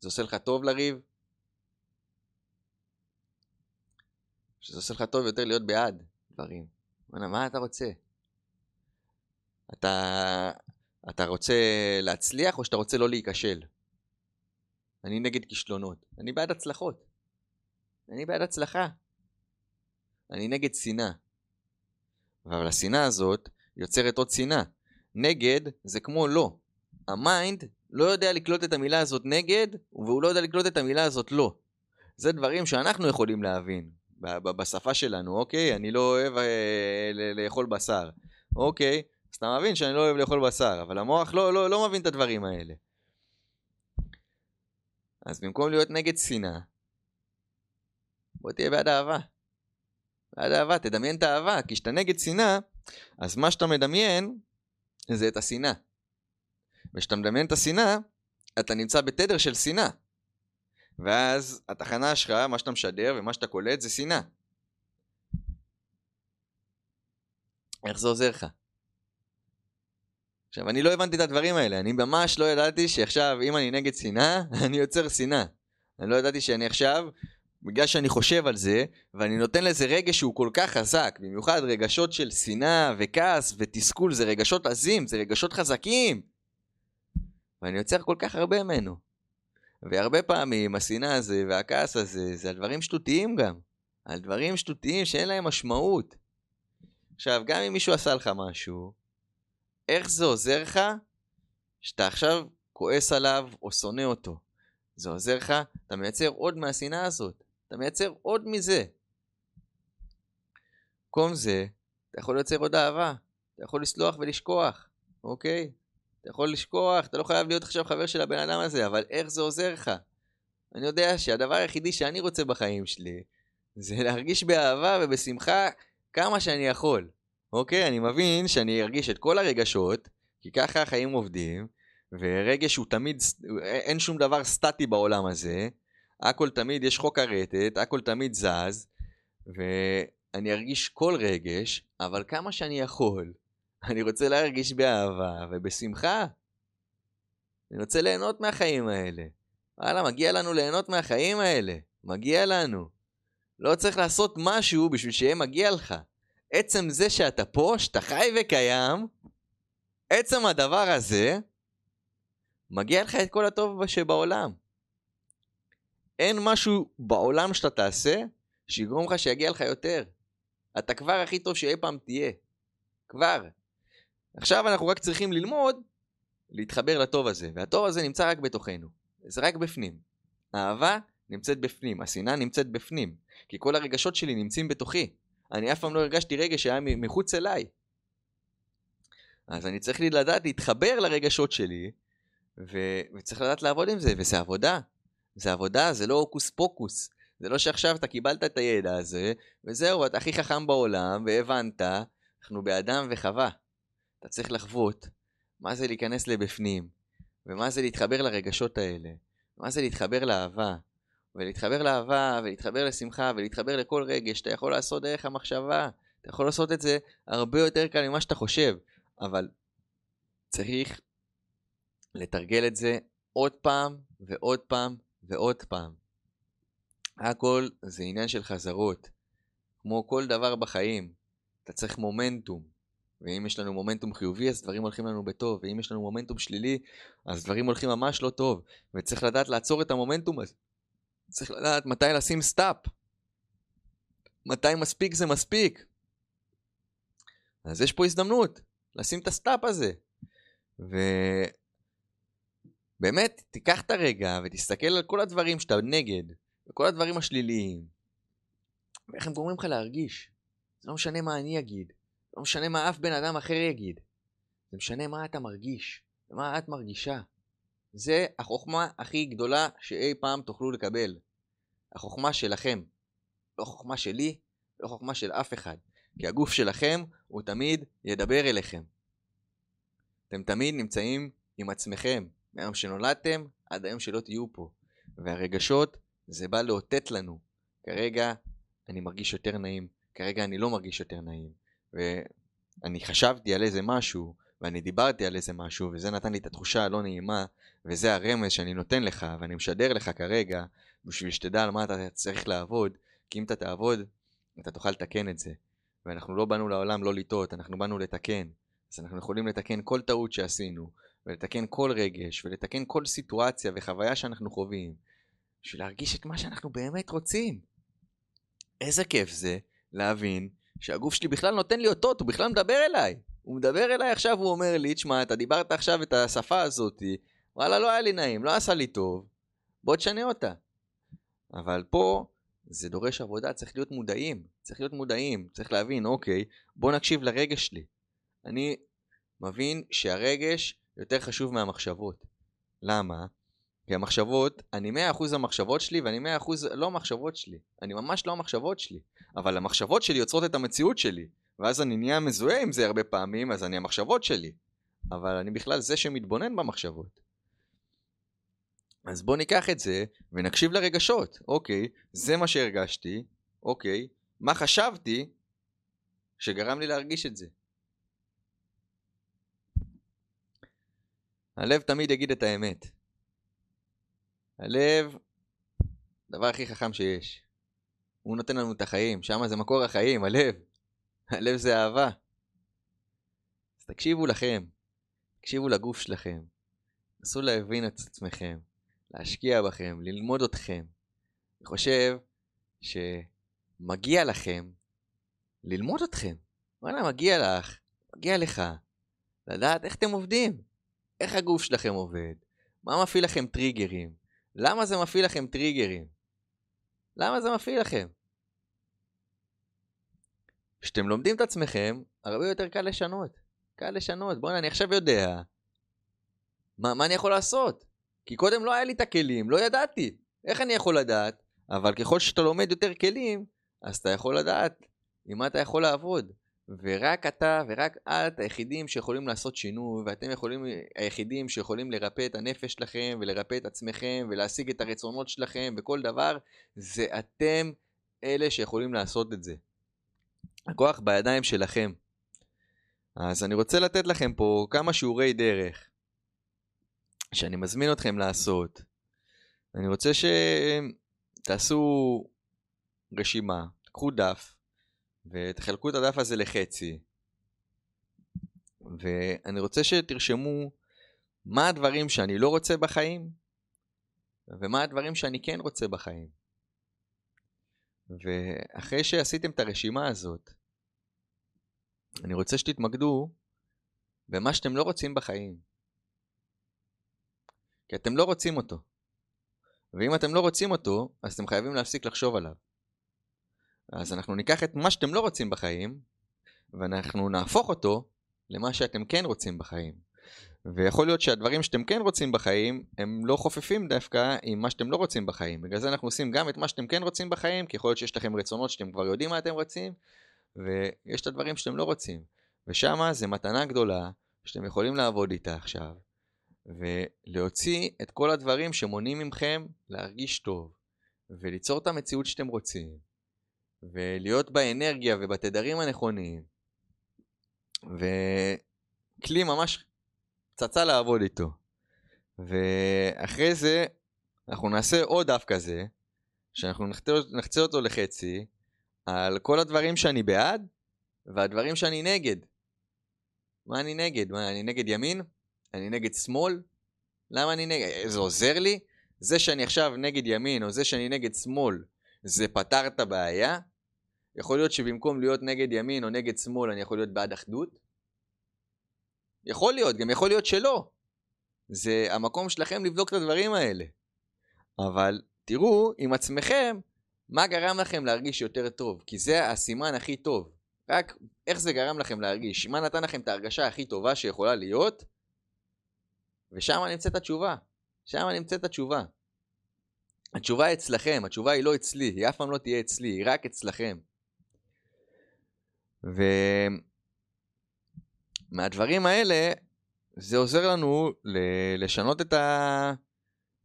זה עושה לך טוב לריב? שזה עושה לך טוב יותר להיות בעד דברים. מה אתה רוצה? אתה, אתה רוצה להצליח או שאתה רוצה לא להיכשל? אני נגד כישלונות. אני בעד הצלחות. אני בעד הצלחה. אני נגד שנאה. אבל השנאה הזאת יוצרת עוד שנאה. נגד זה כמו לא. ה mind לא יודע לקלוט את המילה הזאת נגד, והוא לא יודע לקלוט את המילה הזאת לא. זה דברים שאנחנו יכולים להבין בשפה שלנו, אוקיי? אני לא אוהב אה, לאכול בשר. אוקיי, אז אתה מבין שאני לא אוהב לאכול בשר, אבל המוח לא, לא, לא מבין את הדברים האלה. אז במקום להיות נגד שנאה, בוא תהיה בעד אהבה. בעד אהבה, תדמיין את האהבה, כי כשאתה נגד שנאה, אז מה שאתה מדמיין זה את השנאה. וכשאתה מדמיין את השנאה, אתה נמצא בתדר של שנאה. ואז התחנה שלך, מה שאתה משדר ומה שאתה קולט זה שנאה. איך זה עוזר לך? עכשיו, אני לא הבנתי את הדברים האלה, אני ממש לא ידעתי שעכשיו, אם אני נגד שנאה, אני יוצר שנאה. אני לא ידעתי שאני עכשיו, בגלל שאני חושב על זה, ואני נותן לזה רגש שהוא כל כך חזק, במיוחד רגשות של שנאה וכעס ותסכול, זה רגשות עזים, זה רגשות חזקים. ואני יוצר כל כך הרבה ממנו. והרבה פעמים השנאה הזה והכעס הזה, זה על דברים שטותיים גם. על דברים שטותיים שאין להם משמעות. עכשיו, גם אם מישהו עשה לך משהו, איך זה עוזר לך שאתה עכשיו כועס עליו או שונא אותו? זה עוזר לך, אתה מייצר עוד מהשנאה הזאת. אתה מייצר עוד מזה. במקום זה, אתה יכול לייצר עוד אהבה. אתה יכול לסלוח ולשכוח, אוקיי? אתה יכול לשכוח, אתה לא חייב להיות עכשיו חבר של הבן אדם הזה, אבל איך זה עוזר לך? אני יודע שהדבר היחידי שאני רוצה בחיים שלי, זה להרגיש באהבה ובשמחה כמה שאני יכול. אוקיי? אני מבין שאני ארגיש את כל הרגשות, כי ככה החיים עובדים, ורגש הוא תמיד, אין שום דבר סטטי בעולם הזה, הכל תמיד, יש חוק הרטט, הכל תמיד זז, ואני ארגיש כל רגש, אבל כמה שאני יכול, אני רוצה להרגיש באהבה ובשמחה. אני רוצה ליהנות מהחיים האלה. וואלה, מגיע לנו ליהנות מהחיים האלה. מגיע לנו. לא צריך לעשות משהו בשביל שיהיה מגיע לך. עצם זה שאתה פה, שאתה חי וקיים, עצם הדבר הזה, מגיע לך את כל הטוב שבעולם. אין משהו בעולם שאתה תעשה שיגרום לך שיגיע לך יותר. אתה כבר הכי טוב שאי פעם תהיה. כבר. עכשיו אנחנו רק צריכים ללמוד להתחבר לטוב הזה, והטוב הזה נמצא רק בתוכנו. זה רק בפנים. האהבה נמצאת בפנים, השנאה נמצאת בפנים, כי כל הרגשות שלי נמצאים בתוכי. אני אף פעם לא הרגשתי רגש שהיה מחוץ אליי. אז אני צריך לדעת להתחבר לרגשות שלי, ו... וצריך לדעת לעבוד עם זה, וזה עבודה. זה עבודה, זה לא הוקוס פוקוס. זה לא שעכשיו אתה קיבלת את הידע הזה, וזהו, אתה הכי חכם בעולם, והבנת, אנחנו באדם וחווה. אתה צריך לחוות מה זה להיכנס לבפנים, ומה זה להתחבר לרגשות האלה, מה זה להתחבר לאהבה, ולהתחבר לאהבה, ולהתחבר לשמחה, ולהתחבר לכל רגש, אתה יכול לעשות דרך המחשבה, אתה יכול לעשות את זה הרבה יותר קל ממה שאתה חושב, אבל צריך לתרגל את זה עוד פעם, ועוד פעם, ועוד פעם. הכל זה עניין של חזרות. כמו כל דבר בחיים, אתה צריך מומנטום. ואם יש לנו מומנטום חיובי, אז דברים הולכים לנו בטוב, ואם יש לנו מומנטום שלילי, אז דברים הולכים ממש לא טוב. וצריך לדעת לעצור את המומנטום הזה. צריך לדעת מתי לשים stop. מתי מספיק זה מספיק. אז יש פה הזדמנות לשים את ה סטופ הזה. ובאמת, תיקח את הרגע ותסתכל על כל הדברים שאתה נגד, וכל הדברים השליליים, ואיך הם גורמים לך להרגיש. זה לא משנה מה אני אגיד, לא משנה מה אף בן אדם אחר יגיד. זה משנה מה אתה מרגיש, ומה את מרגישה. זה החוכמה הכי גדולה שאי פעם תוכלו לקבל. החוכמה שלכם. לא חוכמה שלי, לא חוכמה של אף אחד. כי הגוף שלכם הוא תמיד ידבר אליכם. אתם תמיד נמצאים עם עצמכם, מהיום שנולדתם עד היום שלא תהיו פה. והרגשות, זה בא לאותת לנו. כרגע אני מרגיש יותר נעים, כרגע אני לא מרגיש יותר נעים. ואני חשבתי על איזה משהו, ואני דיברתי על איזה משהו, וזה נתן לי את התחושה הלא נעימה, וזה הרמז שאני נותן לך, ואני משדר לך כרגע, בשביל שתדע על מה אתה צריך לעבוד, כי אם אתה תעבוד, אתה תוכל לתקן את זה. ואנחנו לא באנו לעולם לא לטעות, אנחנו באנו לתקן. אז אנחנו יכולים לתקן כל טעות שעשינו, ולתקן כל רגש, ולתקן כל סיטואציה וחוויה שאנחנו חווים, בשביל להרגיש את מה שאנחנו באמת רוצים. איזה כיף זה להבין שהגוף שלי בכלל נותן לי אותות, הוא בכלל מדבר אליי. הוא מדבר אליי עכשיו, הוא אומר לי, תשמע, אתה דיברת עכשיו את השפה הזאתי, וואלה, לא היה לי נעים, לא עשה לי טוב, בוא תשנה אותה. אבל פה זה דורש עבודה, צריך להיות מודעים, צריך להיות מודעים, צריך להבין, אוקיי, בוא נקשיב לרגש שלי. אני מבין שהרגש יותר חשוב מהמחשבות. למה? כי המחשבות, אני 100% המחשבות שלי ואני 100% לא המחשבות שלי. אני ממש לא המחשבות שלי. אבל המחשבות שלי יוצרות את המציאות שלי. ואז אני נהיה מזוהה עם זה הרבה פעמים, אז אני המחשבות שלי. אבל אני בכלל זה שמתבונן במחשבות. אז בוא ניקח את זה ונקשיב לרגשות. אוקיי, זה מה שהרגשתי, אוקיי, מה חשבתי שגרם לי להרגיש את זה. הלב תמיד יגיד את האמת. הלב, הדבר הכי חכם שיש. הוא נותן לנו את החיים, שם זה מקור החיים, הלב. הלב זה אהבה. אז תקשיבו לכם, תקשיבו לגוף שלכם. נסו להבין את עצמכם, להשקיע בכם, ללמוד אתכם. אני חושב שמגיע לכם ללמוד אתכם. וואלה, מגיע לך, מגיע לך, לדעת איך אתם עובדים, איך הגוף שלכם עובד, מה מפעיל לכם טריגרים, למה זה מפעיל לכם טריגרים? למה זה מפעיל לכם? כשאתם לומדים את עצמכם, הרבה יותר קל לשנות. קל לשנות. בוא'נה, אני עכשיו יודע. מה, מה אני יכול לעשות? כי קודם לא היה לי את הכלים, לא ידעתי. איך אני יכול לדעת? אבל ככל שאתה לומד יותר כלים, אז אתה יכול לדעת עם מה אתה יכול לעבוד. ורק אתה ורק את היחידים שיכולים לעשות שינוי, ואתם יכולים, היחידים שיכולים לרפא את הנפש שלכם, ולרפא את עצמכם, ולהשיג את הרצונות שלכם, וכל דבר, זה אתם אלה שיכולים לעשות את זה. הכוח בידיים שלכם. אז אני רוצה לתת לכם פה כמה שיעורי דרך, שאני מזמין אתכם לעשות. אני רוצה שתעשו רשימה, תקחו דף, ותחלקו את הדף הזה לחצי. ואני רוצה שתרשמו מה הדברים שאני לא רוצה בחיים, ומה הדברים שאני כן רוצה בחיים. ואחרי שעשיתם את הרשימה הזאת, אני רוצה שתתמקדו במה שאתם לא רוצים בחיים. כי אתם לא רוצים אותו. ואם אתם לא רוצים אותו, אז אתם חייבים להפסיק לחשוב עליו. אז אנחנו ניקח את מה שאתם לא רוצים בחיים, ואנחנו נהפוך אותו למה שאתם כן רוצים בחיים. ויכול להיות שהדברים שאתם כן רוצים בחיים, הם לא חופפים דווקא עם מה שאתם לא רוצים בחיים. בגלל זה אנחנו עושים גם את מה שאתם כן רוצים בחיים, כי יכול להיות שיש לכם רצונות שאתם כבר יודעים מה אתם רוצים, ויש את הדברים שאתם לא רוצים. ושם זה מתנה גדולה שאתם יכולים לעבוד איתה עכשיו, ולהוציא את כל הדברים שמונעים מכם להרגיש טוב, וליצור את המציאות שאתם רוצים. ולהיות באנרגיה ובתדרים הנכונים, וכלי ממש פצצה לעבוד איתו. ואחרי זה אנחנו נעשה עוד דף כזה, שאנחנו נחצה, נחצה אותו לחצי, על כל הדברים שאני בעד והדברים שאני נגד. מה אני נגד? מה, אני נגד ימין? אני נגד שמאל? למה אני נגד? זה עוזר לי? זה שאני עכשיו נגד ימין או זה שאני נגד שמאל, זה פתר את הבעיה? יכול להיות שבמקום להיות נגד ימין או נגד שמאל, אני יכול להיות בעד אחדות? יכול להיות, גם יכול להיות שלא. זה המקום שלכם לבדוק את הדברים האלה. אבל תראו עם עצמכם מה גרם לכם להרגיש יותר טוב, כי זה הסימן הכי טוב. רק איך זה גרם לכם להרגיש, מה נתן לכם את ההרגשה הכי טובה שיכולה להיות, ושם נמצאת התשובה. שם נמצאת התשובה. התשובה אצלכם, התשובה היא לא אצלי, היא אף פעם לא תהיה אצלי, היא רק אצלכם. ומהדברים האלה, זה עוזר לנו לשנות את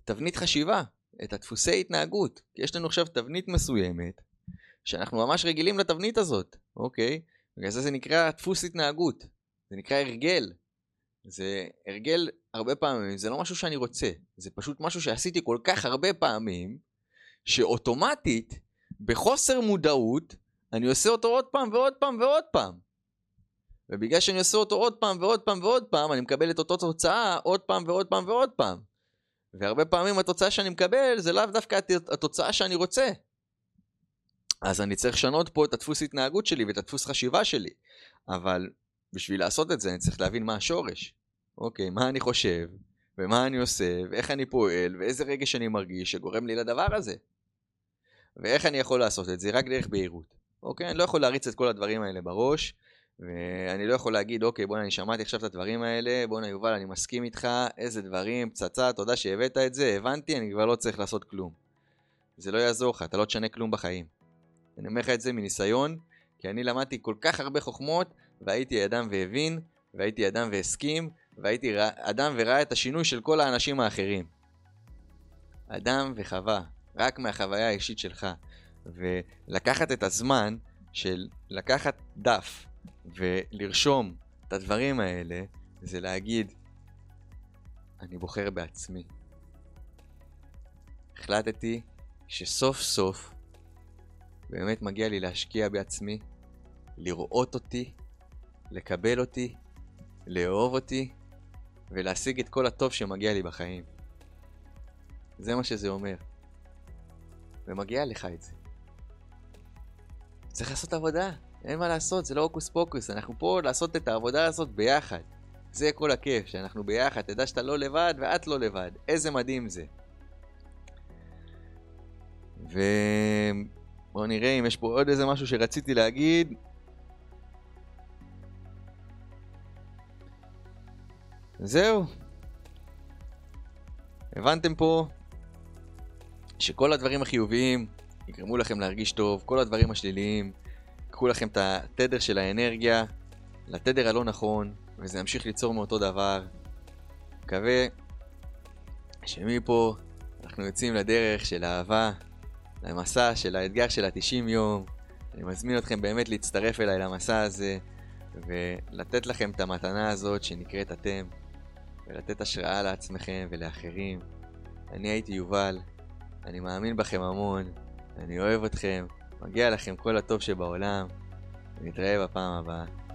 התבנית חשיבה, את הדפוסי התנהגות. כי יש לנו עכשיו תבנית מסוימת, שאנחנו ממש רגילים לתבנית הזאת, אוקיי? בגלל זה זה נקרא דפוס התנהגות, זה נקרא הרגל. זה הרגל הרבה פעמים, זה לא משהו שאני רוצה, זה פשוט משהו שעשיתי כל כך הרבה פעמים, שאוטומטית, בחוסר מודעות, אני עושה אותו עוד פעם ועוד פעם ועוד פעם. ובגלל שאני עושה אותו עוד פעם ועוד פעם ועוד פעם, אני מקבל את אותו תוצאה עוד פעם ועוד פעם ועוד פעם. והרבה פעמים התוצאה שאני מקבל זה לאו דווקא התוצאה שאני רוצה. אז אני צריך לשנות פה את הדפוס התנהגות שלי ואת הדפוס חשיבה שלי. אבל בשביל לעשות את זה אני צריך להבין מה השורש. אוקיי, מה אני חושב, ומה אני עושה, ואיך אני פועל, ואיזה רגש אני מרגיש שגורם לי לדבר הזה. ואיך אני יכול לעשות את זה? רק דרך בהירות. אוקיי? אני לא יכול להריץ את כל הדברים האלה בראש, ואני לא יכול להגיד, אוקיי, בוא'נה, אני שמעתי עכשיו את הדברים האלה, בוא'נה, יובל, אני מסכים איתך, איזה דברים, פצצה, תודה שהבאת את זה, הבנתי, אני כבר לא צריך לעשות כלום. זה לא יעזור לך, אתה לא תשנה כלום בחיים. אני אומר לך את זה מניסיון, כי אני למדתי כל כך הרבה חוכמות, והייתי אדם והבין, והייתי אדם והסכים, והייתי. אדם וראה את השינוי של כל האנשים האחרים. אדם וחווה, רק מהחוויה האישית שלך. ולקחת את הזמן של לקחת דף ולרשום את הדברים האלה, זה להגיד, אני בוחר בעצמי. החלטתי שסוף סוף באמת מגיע לי להשקיע בעצמי, לראות אותי, לקבל אותי, לאהוב אותי ולהשיג את כל הטוב שמגיע לי בחיים. זה מה שזה אומר. ומגיע לך את זה. צריך לעשות עבודה, אין מה לעשות, זה לא הוקוס פוקוס, אנחנו פה לעשות את העבודה הזאת ביחד. זה כל הכיף, שאנחנו ביחד, תדע שאתה לא לבד ואת לא לבד, איזה מדהים זה. ובואו נראה אם יש פה עוד איזה משהו שרציתי להגיד. זהו. הבנתם פה שכל הדברים החיוביים יגרמו לכם להרגיש טוב, כל הדברים השליליים לקחו לכם את התדר של האנרגיה לתדר הלא נכון, וזה ימשיך ליצור מאותו דבר. מקווה שמפה אנחנו יוצאים לדרך של אהבה, למסע של האתגר של ה-90 יום. אני מזמין אתכם באמת להצטרף אליי למסע הזה, ולתת לכם את המתנה הזאת שנקראת אתם, ולתת השראה לעצמכם ולאחרים. אני הייתי יובל, אני מאמין בכם המון, אני אוהב אתכם, מגיע לכם כל הטוב שבעולם, ונתראה בפעם הבאה.